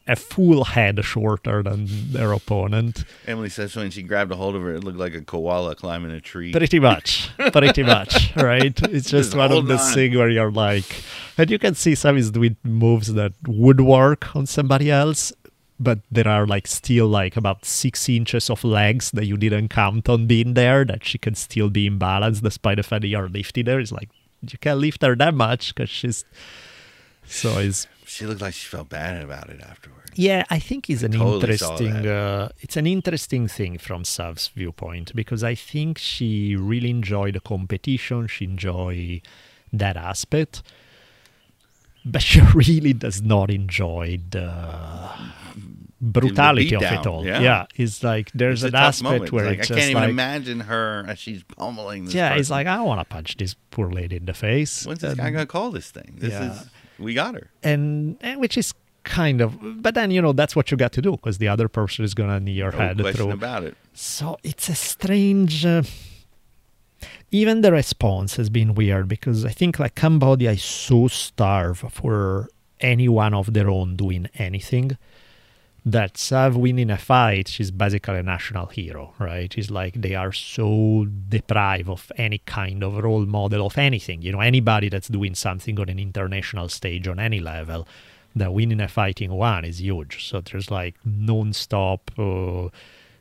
a full head shorter than their opponent. Emily says when she grabbed a hold of her, it looked like a koala climbing a tree. Pretty much, pretty much, right? It's just Just one of the on. thing where you're like, and you can see some is doing moves that would work on somebody else, but there are like still like about six inches of legs that you didn't count on being there that she can still be in balance despite the fact that you're lifting her. It's like you can't lift her that much because she's so it's she looked like she felt bad about it afterward. yeah, I think it's an totally interesting. Uh, it's an interesting thing from Sav's viewpoint because I think she really enjoyed the competition. She enjoyed that aspect, but she really does not enjoy the brutality of it all. yeah. it's like there's It's an aspect moment. where like, I can't even like, imagine her as she's pummeling this. yeah, it's like I want to punch this poor lady in the face. when's this And- guy gonna call this thing? This Yeah. is we got her. and, and which is kind of but then you know that's what you got to do because the other person is gonna knee your No head question through about it. so it's a strange uh, even the response has been weird because i think like cambodia is so starved for anyone of their own doing anything that Sav winning a fight, she's basically a national hero, right? It's like they are so deprived of any kind of role model of anything. You know, anybody that's doing something on an international stage on any level, that winning a fighting one is huge. So there's like non-stop uh,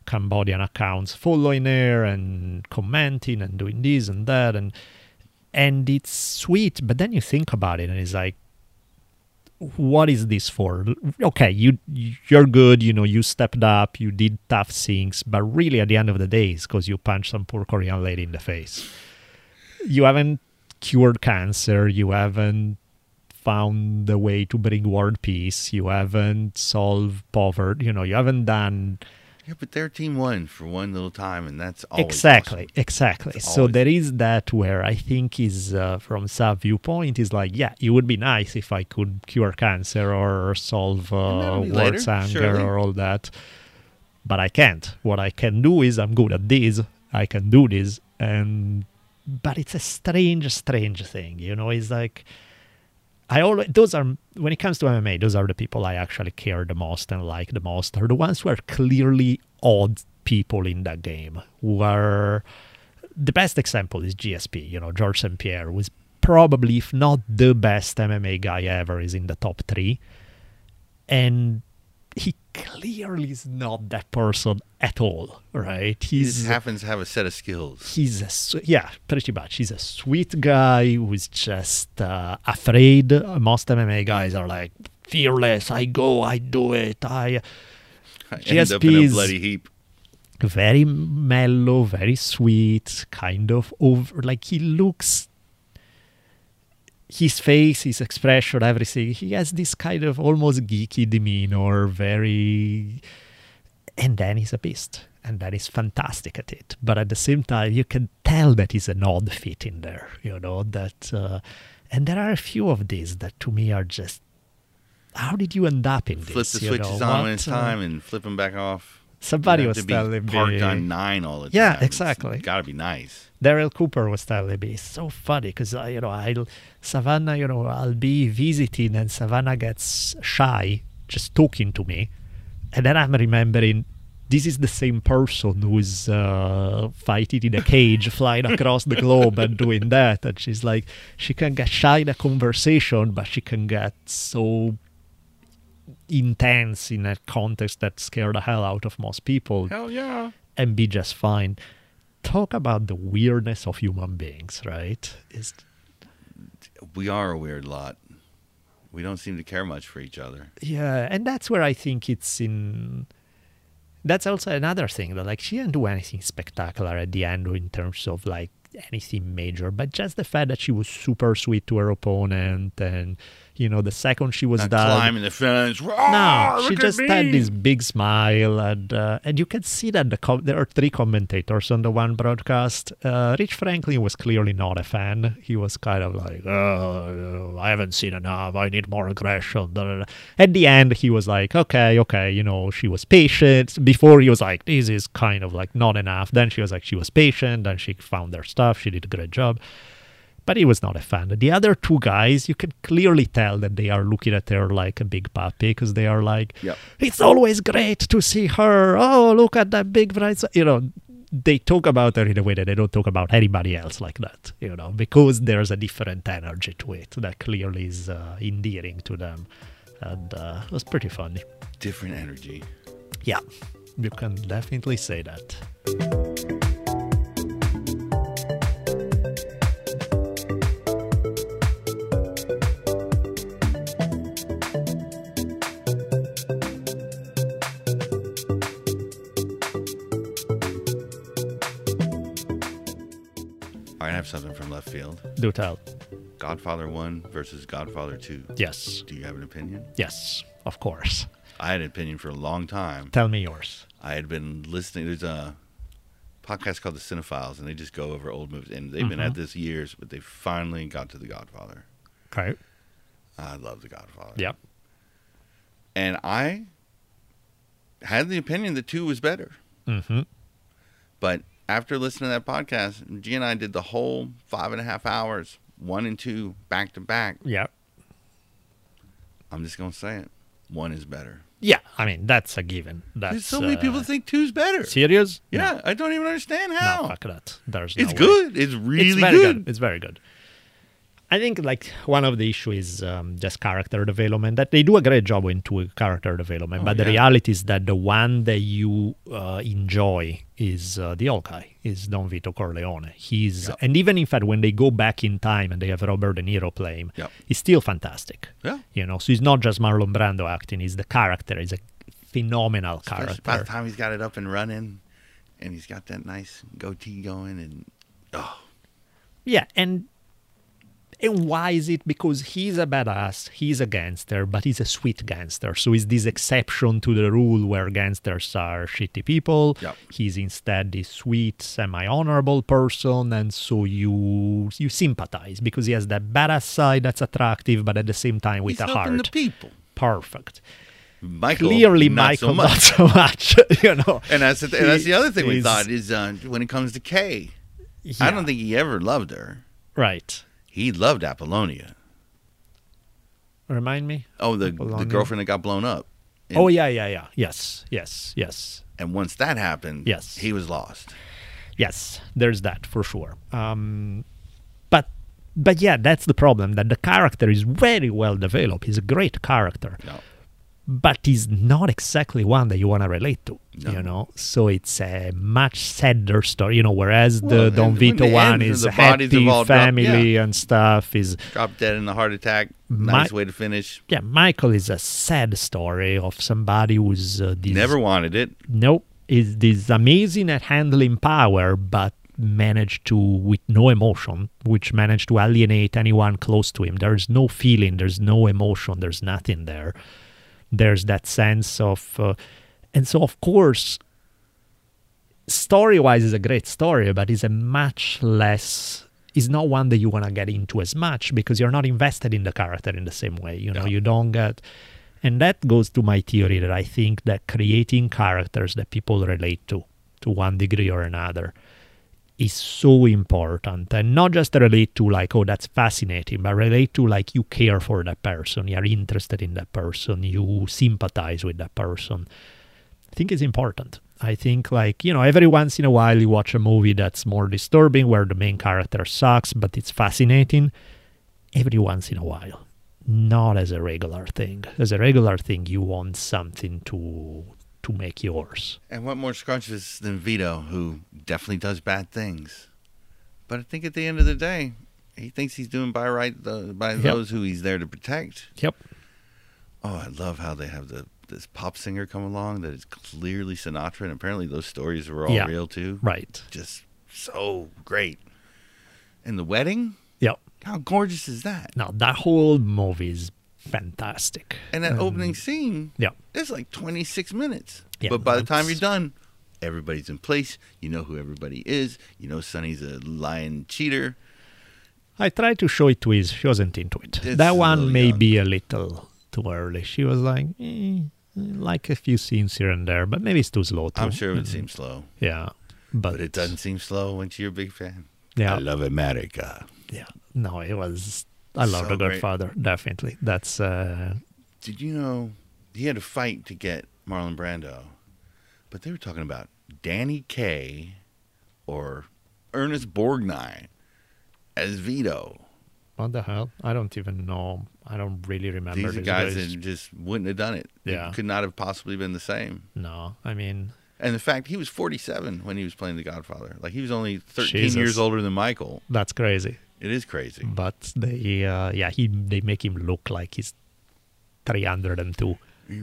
Cambodian accounts following her and commenting and doing this and that and and it's sweet. But then you think about it and it's like what is this for? Okay, you you're good. You know, you stepped up. You did tough things, but really, at the end of the day, it's because you punched some poor Korean lady in the face. You haven't cured cancer. You haven't found the way to bring world peace. You haven't solved poverty. You know, you haven't done Yeah, but their team won for one little time, and that's always exactly awesome. exactly. It's so always- there is that where i think is uh, from some viewpoint is like yeah it would be nice if i could cure cancer or solve uh, world's anger surely. or all that. But i can't. What i can do is i'm good at this. I can do this. And but it's a strange strange thing you know? It's like I always those are when it comes to MMA, those are the people I actually care the most and like the most. Are the ones who are clearly odd people in that game. Who are the best example is GSP. You know, George St. Pierre who is probably, if not the best MMA guy ever, is in the top three, and clearly is not that person at all. Right? He He's just happens to have a set of skills. he's a yeah pretty much he's a sweet guy who's just uh, afraid most mma guys are like fearless i go i do it i I end up in a bloody heap. very mellow very sweet kind of over like he looks his face his expression everything he has this kind of almost geeky demeanor very and then he's a beast and that is fantastic at it but at the same time you can tell that he's an odd fit in there you know that uh, and there are a few of these that to me are just how did you end up in this? Flip this the you switches know? on when What, it's uh, time and flip them back off. somebody was to telling parked me on nine all the time. Yeah, exactly. Gotta be nice. Daryl Cooper was telling me it's so funny because you know I'll Savannah you know I'll be visiting and Savannah gets shy just talking to me, and then I'm remembering this is the same person who's uh, fighting in a cage, flying across the globe and doing that, and she's like she can get shy in a conversation, but she can get so intense in a context that scare the hell out of most people Hell yeah. and be just fine. Talk about the weirdness of human beings, right? Is We are a weird lot. We don't seem to care much for each other. yeah, and that's where I think it's in. That's also another thing that like she didn't do anything spectacular at the end in terms of like anything major, but just the fact that she was super sweet to her opponent, and you know the second she was Not done, climbing the fence. No, "Ah, she just had this big smile, and uh, and you can see that the com- there are three commentators on the one broadcast. Uh, Rich Franklin was clearly not a fan. He was kind of like, "Oh, I haven't seen enough. I need more aggression." da, da, da." At the end, he was like, "Okay, okay, you know, she was patient." Before he was like, "This is kind of like not enough." Then she was like, "She was patient." Then she found their stuff. She did a great job. But he was not a fan. The other two guys, you can clearly tell that they are looking at her like a big puppy because they are like, Yep. it's always great to see her. Oh, look at that big bright. You know, they talk about her in a way that they don't talk about anybody else like that, you know, because there's a different energy to it that clearly is uh, endearing to them. And uh, it was pretty funny. Different energy. Yeah, you can definitely say that. I have something from left field. Do tell. Godfather 1 versus Godfather 2. Yes, Do you have an opinion? yes, of course. I had an opinion for a long time. Tell me yours. I had been listening. There's a podcast called The Cinephiles, and they just go over old movies. And they've been at this years, but they finally got to The Godfather. Okay. I love The Godfather. Yep. And I had the opinion that 2 was better. Mm-hmm. But after listening to that podcast, G and I did the whole five and a half hours, one and two, back to back. Yep. I'm just gonna say it. One is better. Yeah, I mean that's a given. That's There's so many uh, people think two's better. serious. Yeah, I don't even understand how. no fuck that. There's no it's way. good. It's really it's very good. It's very good. I think like one of the issue is um, just character development. That they do a great job into character development, Oh, but the reality is that the one that you uh, enjoy is uh, the old guy, is Don Vito Corleone. He's Yeah. and even in fact when they go back in time and they have Robert De Niro play him, Yeah. he's still fantastic. Yeah. You know, so he's not just Marlon Brando acting; he's the character. He's a phenomenal Especially character. by the time he's got it up and running, and he's got that nice goatee going, and oh, Yeah, and and why is it? Because he's a badass, he's a gangster, but he's a sweet gangster. So he's this exception to the rule where gangsters are shitty people. Yep. He's instead this sweet, semi-honorable person, and so you you sympathize because he has that badass side that's attractive, but at the same time with he's a heart. the people. Perfect. Michael, Clearly, not Michael so much. not so much. you know, And that's the, and that's the other thing we thought is uh, when it comes to Kay, I don't think he ever loved her. right. He loved Apollonia. Remind me. Oh, the the girlfriend that got blown up. And, oh yeah, yeah, yeah. Yes, yes, yes. And once that happened, Yes. he was lost. Yes, there's that for sure. Um, but but yeah, that's the problem. That the character is very well developed. He's a great character, No. But he's not exactly one that you want to relate to. No. You know, so it's a much sadder story. You know, whereas Well, the Don Vito one is the a bodies have happy family and stuff. Is Dropped dead in a heart attack. My- nice way to finish. yeah, Michael is a sad story of somebody who's uh, this Never wanted it. Nope. Is this amazing at handling power, but managed to, with no emotion, which managed to alienate anyone close to him. There's no feeling, there's no emotion, there's nothing there. There's that sense of, uh, and so of course, story wise, is a great story, but it's a much less. Is not one that you want to get into as much because you're not invested in the character in the same way. You know, Yeah. you don't get and that goes to my theory that I think that creating characters that people relate to, to one degree or another, is so important. And not just relate to, like, oh, that's fascinating, but relate to, like, you care for that person, you're interested in that person, you sympathize with that person. I think it's important. I think, like, you know, every once in a while you watch a movie that's more disturbing where the main character sucks, but it's fascinating. Every once in a while not as a regular thing. As a regular thing, you want something to to make yours. And what more scrumptious than Vito, who definitely does bad things. But I think at the end of the day, he thinks he's doing by right the, by Yep. those who he's there to protect. Yep. Oh, I love how they have the this pop singer come along that is clearly Sinatra, and apparently those stories were all Yeah. real too. Right. Just so great. And the wedding, Yep. how gorgeous is that? Now that whole movie is fantastic. And that opening scene, yeah, it's like 26 minutes. Yeah, but by the time you're done, everybody's in place. You know who everybody is. You know Sonny's a lying cheater. I tried to show it to his. She wasn't into it. It's that one may young. be a little too early. She was like, eh, like a few scenes here and there, but maybe it's too slow. Too. I'm sure it would Mhm. seem slow, Yeah, but, but it doesn't seem slow once you're a big fan. Yeah. I love America. yeah. No, it was. I love So The great. Godfather. Definitely. That's. uh Did you know he had to fight to get Marlon Brando? But they were talking about Danny Kaye or Ernest Borgnine as Vito. What the hell? I don't even know. I don't really remember. These guys guys. that just wouldn't have done it. It Yeah. could not have possibly been the same. No, I mean, And the fact he was 47 when he was playing The Godfather. Like he was only 13 Jesus. years older than Michael. that's crazy. It is crazy. But they, uh, yeah, he they make him look like he's 302. He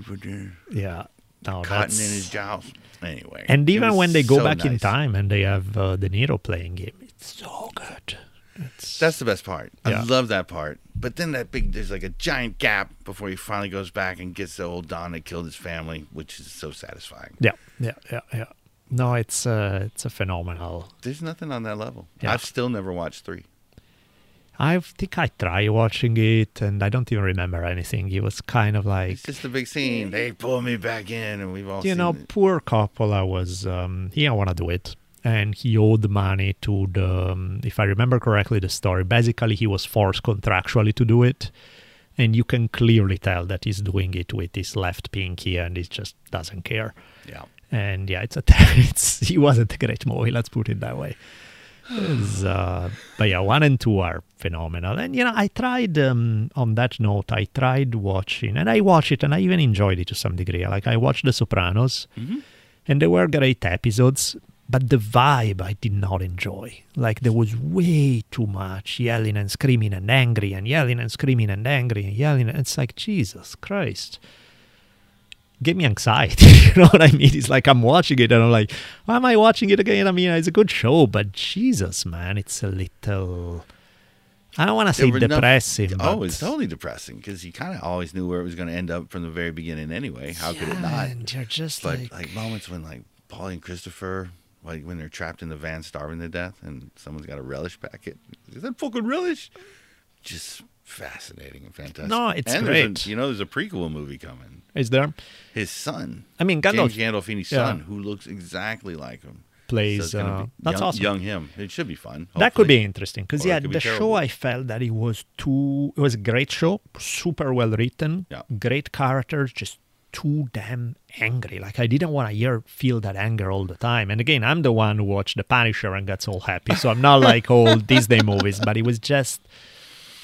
Yeah. No, cotton in his jaws. Anyway. And even when they go so back in time and they have uh, De Niro playing him, it's so good. It's, That's the best part. I love that part. But then that big, there's like a giant gap before he finally goes back and gets the old Don that killed his family, which is so satisfying. yeah, yeah, yeah, yeah. No, it's uh, it's a phenomenal. There's nothing on that level. Yeah. I've still never watched three. I think I tried watching it and I don't even remember anything. It was kind of like It's just a big scene. They pull me back in, and we've all you know, it. poor Coppola was um, he didn't want to do it, and he owed money to the, um, if I remember correctly, the story. Basically, he was forced contractually to do it, and you can clearly tell that he's doing it with his left pinky, and he just doesn't care. Yeah. And yeah, it's a it's he wasn't a great movie. Let's put it that way. It's, uh, but yeah, one and two are phenomenal. And you know, I tried um, on that note. I tried watching, and I watched it, and I even enjoyed it to some degree. Like I watched The Sopranos, and they were great episodes. But the vibe I did not enjoy. Like there was way too much yelling and screaming and angry and yelling and screaming and angry and yelling. It's like Jesus Christ gave me anxiety. you know what I mean? It's like I'm watching it and I'm like, why am I watching it again? I mean, it's a good show, but Jesus, man, it's a little. I don't want to say There were enough- depressing. oh, but it's totally depressing because you kind of always knew where it was going to end up from the very beginning anyway. How could it not? And you're just But like, like, moments when like Paul and Christopher, like when they're trapped in the van starving to death, and someone's got a relish packet. Is that fucking relish? Just fascinating and fantastic. No, it's and there's a- great. you know, there's a prequel movie coming. Is there His son, I mean, Gandalf James Gandolfini's yeah. son, who looks exactly like him. plays. So uh, that's young, awesome. Young him. It should be fun. That could be interesting because yeah, the show. I felt that it was too. It was a great show, super well written, Yeah. great characters, just too damn angry. Like I didn't want to hear feel that anger all the time. And again, I'm the one who watched The Punisher and gets all happy, so I'm not like all Disney movies. But it was just.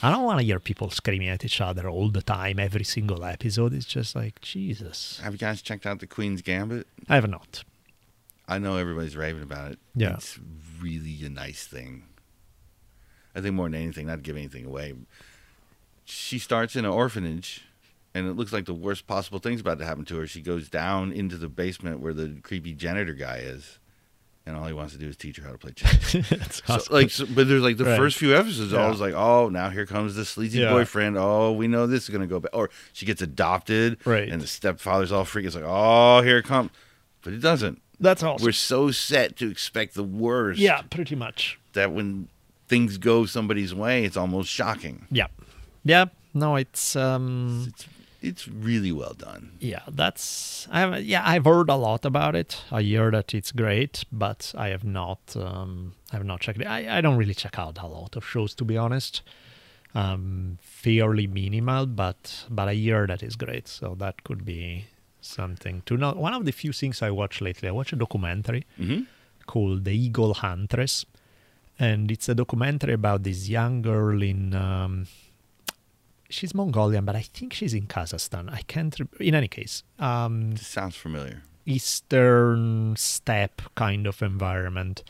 I don't want to hear people screaming at each other all the time, every single episode. It's just like Jesus. Have you guys checked out the Queen's Gambit? I have not. I know everybody's raving about it. Yeah. It's really a nice thing. I think more than anything, not to give anything away. She starts in an orphanage, and it looks like the worst possible thing's about to happen to her. She goes down into the basement where the creepy janitor guy is, and all he wants to do is teach her how to play chess. So, awesome. like, so, but there's like the Right. first few episodes, Yeah. always like, oh, now here comes the sleazy Yeah. boyfriend. Oh, we know this is gonna go bad. Or she gets adopted, Right. And the stepfather's all freaking. It's like, oh, here it comes, but it doesn't. That's awesome. We're so set to expect the worst. yeah, pretty much. That when things go somebody's way, it's almost shocking. Yeah. Yeah. No, it's um It's it's really well done. yeah, that's I yeah, I've heard a lot about it. I hear that it's great, but I have not um I have not checked it. I, I don't really check out a lot of shows to be honest. Um fairly minimal, but but I hear that it's great, so that could be something to know. One of the few things I watched lately, I watched a documentary Mhm. called The Eagle Huntress. And it's a documentary about this young girl in um, she's Mongolian, but I think she's in Kazakhstan. I can't. Re- in any case, um, sounds familiar. eastern steppe kind of environment.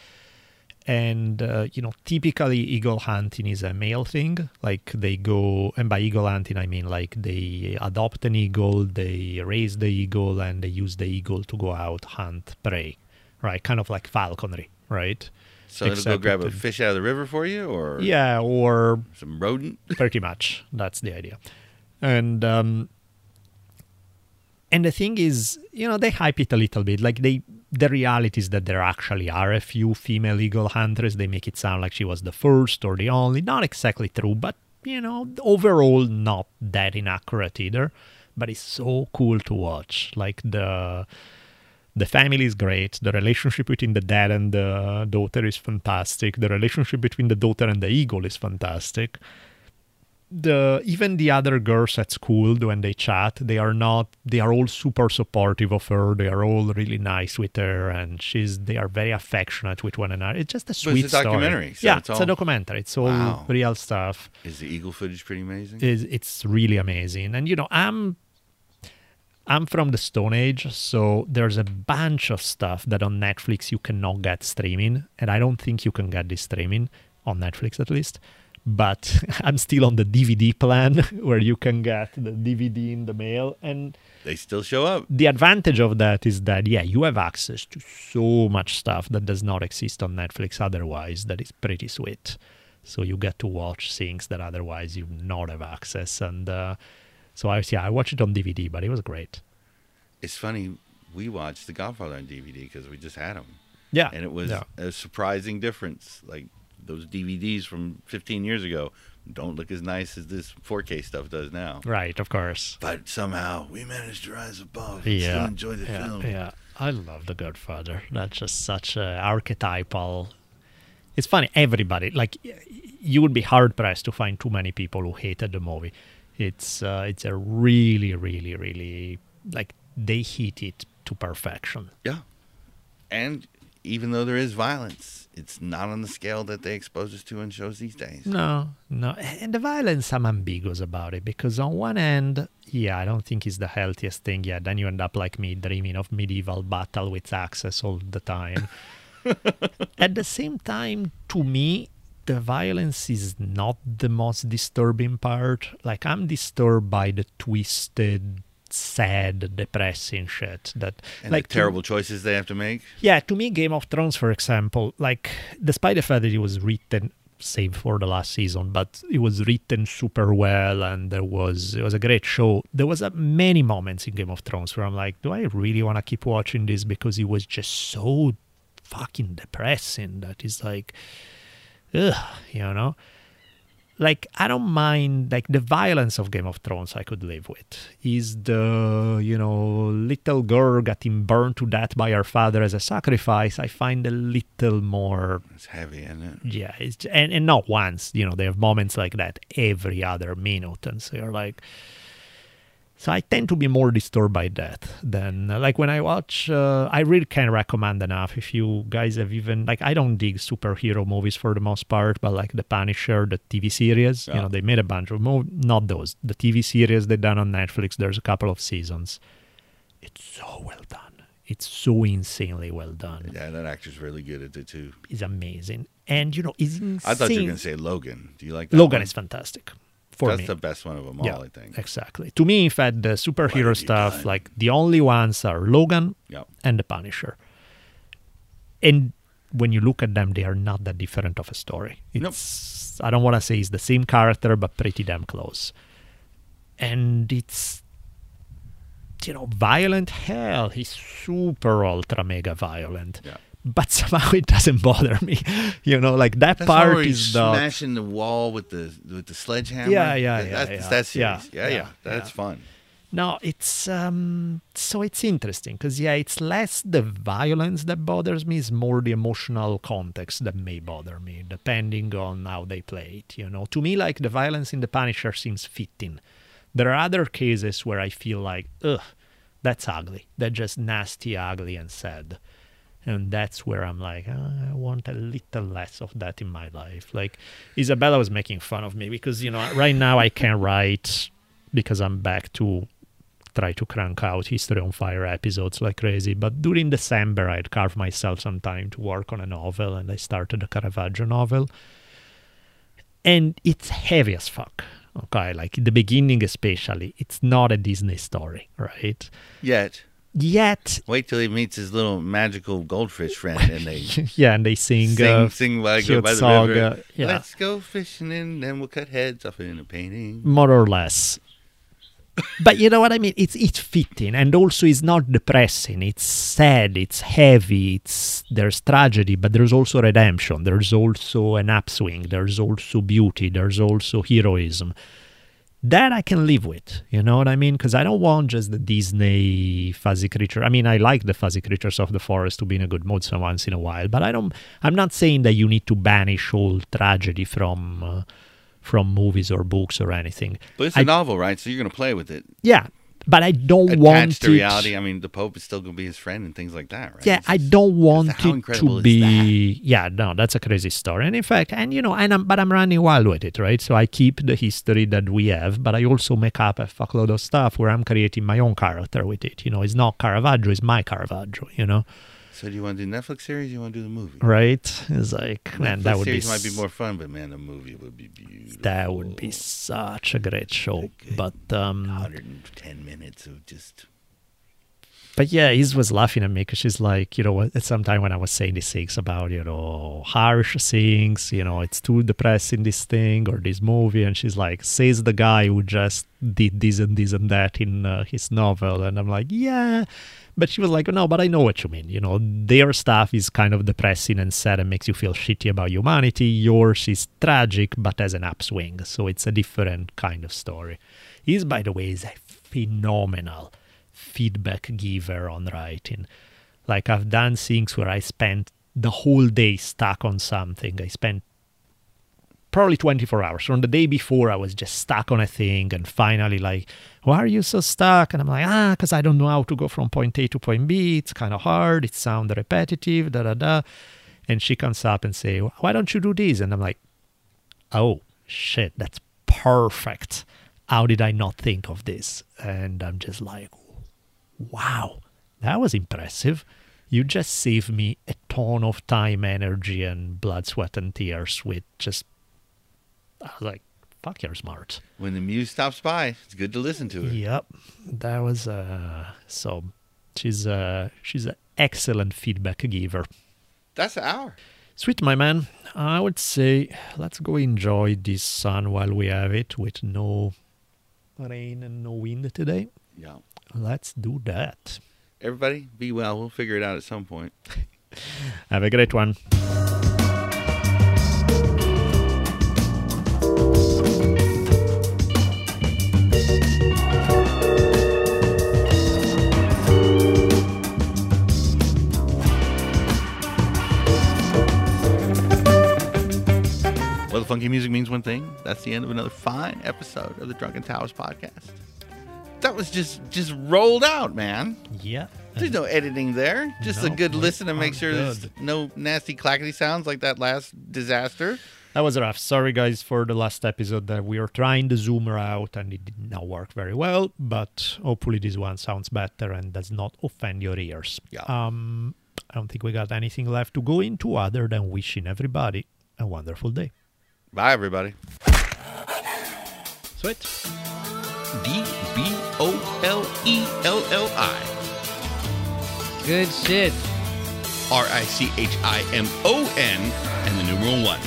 And uh, you know, typically eagle hunting is a male thing. Like they go, and by eagle hunting I mean like they adopt an eagle, they raise the eagle, and they use the eagle to go out hunt prey, right? Kind of like falconry, right? So it'll go grab a fish out of the river for you, or Yeah, or some rodent. pretty much that's the idea. And um and the thing is you know they hype it a little bit. Like they the reality is that there actually are a few female eagle hunters. They make it sound like she was the first or the only. Not exactly true but you know overall not that inaccurate either. But it's so cool to watch. Like the The family is great. The relationship between the dad and the daughter is fantastic. The relationship between the daughter and the eagle is fantastic the even the other girls at school when they chat they are not they are all super supportive of her they are all really nice with her and she's they are very affectionate with one another it's just a sweet it's a documentary, story so yeah it's it's, a documentary it's all Wow. real stuff Is the eagle footage pretty amazing? is it's really amazing and you know i'm i'm from the stone age so there's a bunch of stuff that on netflix you cannot get streaming and i don't think you can get this streaming on netflix at least but i'm still on the dvd plan where you can get the dvd in the mail and they still show up. the advantage of that is that yeah you have access to so much stuff that does not exist on netflix otherwise that is pretty sweet so you get to watch things that otherwise you not have access and uh, so i yeah i watched it on dvd but it was great It's funny. We watched The Godfather on DVD because we just had them, yeah and it was yeah. a surprising difference. Like those DVDs from 15 years ago don't look as nice as this 4K stuff does now. right of course But somehow we managed to rise above and yeah still enjoy the yeah, film. yeah i love the godfather that's just such a archetypal it's funny everybody like you would be hard pressed to find too many people who hated the movie it's uh, it's a really really really like they hit it to perfection Yeah. And even though there is violence, it's not on the scale that they expose us to in shows these days. no no and the violence i'm ambiguous about it because on one end yeah i don't think it's the healthiest thing yeah then you end up like me dreaming of medieval battle with axes all the time at the same time to me the violence is not the most disturbing part like i'm disturbed by the twisted sad depressing shit that And like the to- terrible choices they have to make. yeah, to me, Game of Thrones, for example, like despite the fact that it was written, save for the last season, but it was written super well, and there was it was a great show. There was uh, many moments in Game of Thrones where I'm like, do I really want to keep watching this because it was just so fucking depressing that it's like, ugh, you know. Like I don't mind like the violence of Game of Thrones I could live with. Is the you know little girl getting burned to death by her father as a sacrifice? I find a little more It's heavy, isn't it? yeah, it's, and and not once. You know, they have moments like that every other minute, and so you're like. So I tend to be more disturbed by that than like when I watch. Uh, I really can recommend enough if you guys have even like I don't dig superhero movies for the most part, but like the Punisher, the TV series. You know, they made a bunch of movies. Not those. The TV series they done on Netflix. There's a couple of seasons. It's so well done. It's so insanely well done. Yeah, that actor's really good at it too. It's amazing, and you know, it's insane. I thought you were going to say Logan. Do you like that Logan one? is fantastic for That's me. the best one of them all, yeah, I think. exactly. To me, in fact, the superhero stuff, done? like the only ones are Logan Yep. and the Punisher. And when you look at them, they are not that different of a story. Nope. I don't want to say it's the same character, but pretty damn close. And it's you know violent. Hell, he's super ultra mega violent. Yeah. But somehow it doesn't bother me. You know, like that That's part is not. smashing the wall with the with the sledgehammer. Yeah, yeah, yeah, That's, yeah. that's Yeah. Yeah, yeah, yeah, That's fun. No, it's um so it's interesting because yeah, it's less the violence that bothers me, it's more the emotional context that may bother me, depending on how they play it. You know, to me, like the violence in the Punisher seems fitting. There are other cases where I feel like, ugh, that's ugly. That's just nasty, ugly, and sad. And that's where I'm like, "Ah, I want a little less of that in my life. Like Isabella was making fun of me because you know right now I can't write because I'm back to try to crank out History on Fire episodes like crazy. But during December, I'd carve myself some time to work on a novel, and I started a Caravaggio novel. And it's heavy as fuck. Okay, like the beginning, especially, it's not a Disney story, right? Yet, Yet, wait till he meets his little magical goldfish friend, and they yeah, and they sing, sing, uh, sing while I go by the river. yeah. Let's go fishing, and then we'll cut heads off in a painting. more or less. but you know what I mean? It's it's fitting, and also it's not depressing. It's sad. It's heavy. It's there's tragedy, but there's also redemption. There's also an upswing. There's also beauty. There's also heroism. That I can live with. You know what I mean? Because I don't want just the Disney fuzzy creature. I mean, I like the fuzzy creatures of the forest to be in a good mood so once in a while, but I don't. I'm not saying that you need to banish all tragedy from uh, from movies or books or anything. But it's a I- novel, right? So you're going to play with it. Yeah, but I don't want Attached to it- reality. I mean, the Pope is still going to be his friend and things like that, right? Yeah, I don't want it to be. Yeah, no, that's a crazy story. And in fact, and you know, and I'm, but I'm running wild with it, right? So I keep the history that we have, but I also make up a fuckload of stuff where I'm creating my own character with it. You know, it's not Caravaggio, it's my Caravaggio. You know, So do you want to do Netflix series? Or you want to do the movie? right? It's like, man, Netflix that would be series might be more fun, but man, the movie would be beautiful. That would be such a great show. But um, 110 minutes of just. But yeah, he was laughing at me because she's like, you know, at some time when I was saying these things about, you know, harsh things, you know, it's too depressing, this thing or this movie. And she's like, says the guy who just did this and this and that in uh, his novel. And I'm like, yeah. But she was like, no, but I know what you mean. You know, their stuff is kind of depressing and sad and makes you feel shitty about humanity. Yours is tragic, but has an upswing. So it's a different kind of story. He's, by the way, is a phenomenal feedback giver on writing. Like I've done things where I spent the whole day stuck on something. I spent probably 24 hours. From the day before, I was just stuck on a thing, and finally, like, why are you so stuck? And I'm like, ah, because I don't know how to go from point A to point B. It's kind of hard. It sounds repetitive. Da da da. And she comes up and say, why don't you do this? And I'm like, oh shit, that's perfect. How did I not think of this? And I'm just like, wow, that was impressive. You just saved me a ton of time, energy, and blood, sweat, and tears with just. I was like, fuck, you're smart. When the muse stops by, it's good to listen to it. Yep, that was uh. So, she's uh she's an excellent feedback giver. That's an hour. Sweet, my man. I would say let's go enjoy this sun while we have it with no rain and no wind today. Yeah. Let's do that. Everybody, be well. We'll figure it out at some point. Have a great one. Well, the funky music means one thing. That's the end of another fine episode of the Drunken Taoist podcast. That was just just rolled out, man. Yeah. There's no editing there. Just a good listen to make sure there's no nasty clackety sounds like that last disaster. That was rough. Sorry, guys, for the last episode that we were trying the zoomer out and it did not work very well. But hopefully, this one sounds better and does not offend your ears. Yeah. Um, I don't think we got anything left to go into other than wishing everybody a wonderful day. Bye, everybody. Sweet. D B O L E L L I. Good shit. R I C H I M O N and the numeral one.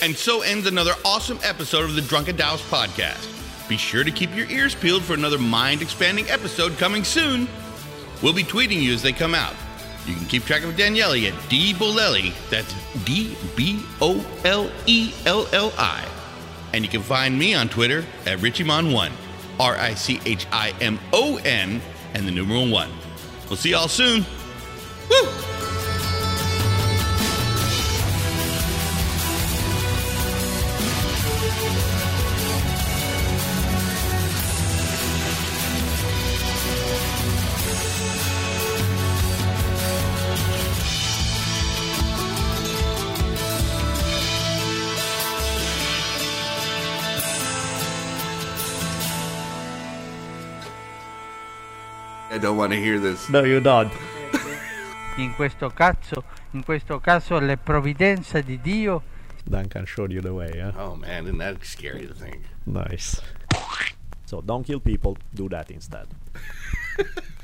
And so ends another awesome episode of the Drunken Taoist podcast. Be sure to keep your ears peeled for another mind expanding episode coming soon. We'll be tweeting you as they come out. You can keep track of Daniele at D Bolelli. That's D B O L E L L I. And you can find me on Twitter at Richimon1. R I C H I M O N and the numeral one. We'll see y'all soon. Woo! I don't want to hear this. No, you don't. In questo caso, in questo caso le provvidenza di Dio Duncan showed you the way, yeah? Oh man, isn't that scary to think? Nice. So don't kill people, do that instead.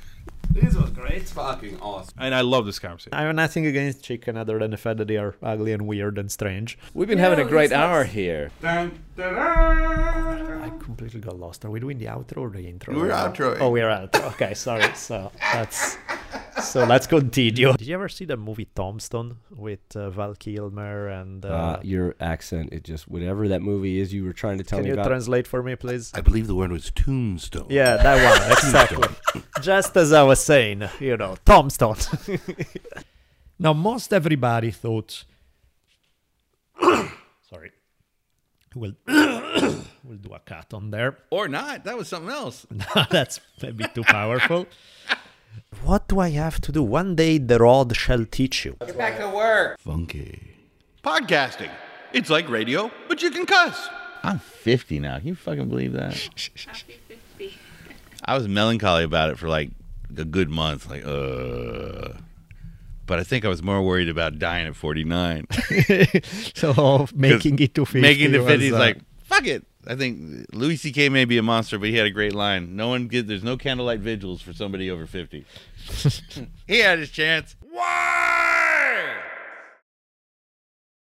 This was great. Fucking awesome. And I love this conversation. I have nothing against chicken other than the fact that they are ugly and weird and strange. We've been having a great hour here. Dun, dun, dun. completely got lost. Are we doing the outro or the intro? We're right now? outroing. Oh, we're outro. Okay, sorry. So that's so let's continue. Did you ever see the movie Tombstone with uh, Val Kilmer and? Uh, Uh, your accent, it just whatever that movie is you were trying to tell me. can you about. translate for me, please? I believe the word was tombstone. Yeah, that one exactly. Just as I was saying, you know, Tombstone. now, most everybody thought. Sorry, we'll we'll do a cut on there. Or not. That was something else. no, That's a bit too powerful. What do I have to do? One day the rod shall teach you. Get back to work. Funky. Podcasting. It's like radio, but you can cuss. I'm 50 now. Can you fucking believe that? 50. I was melancholy about it for like a good month. Like, uh. But I think I was more worried about dying at 49. so making it to 50 Making the was, 50 is uh, like, fuck it. I think Louis C.K. may be a monster, but he had a great line. No one get there's no candlelight vigils for somebody over 50. he had his chance. What?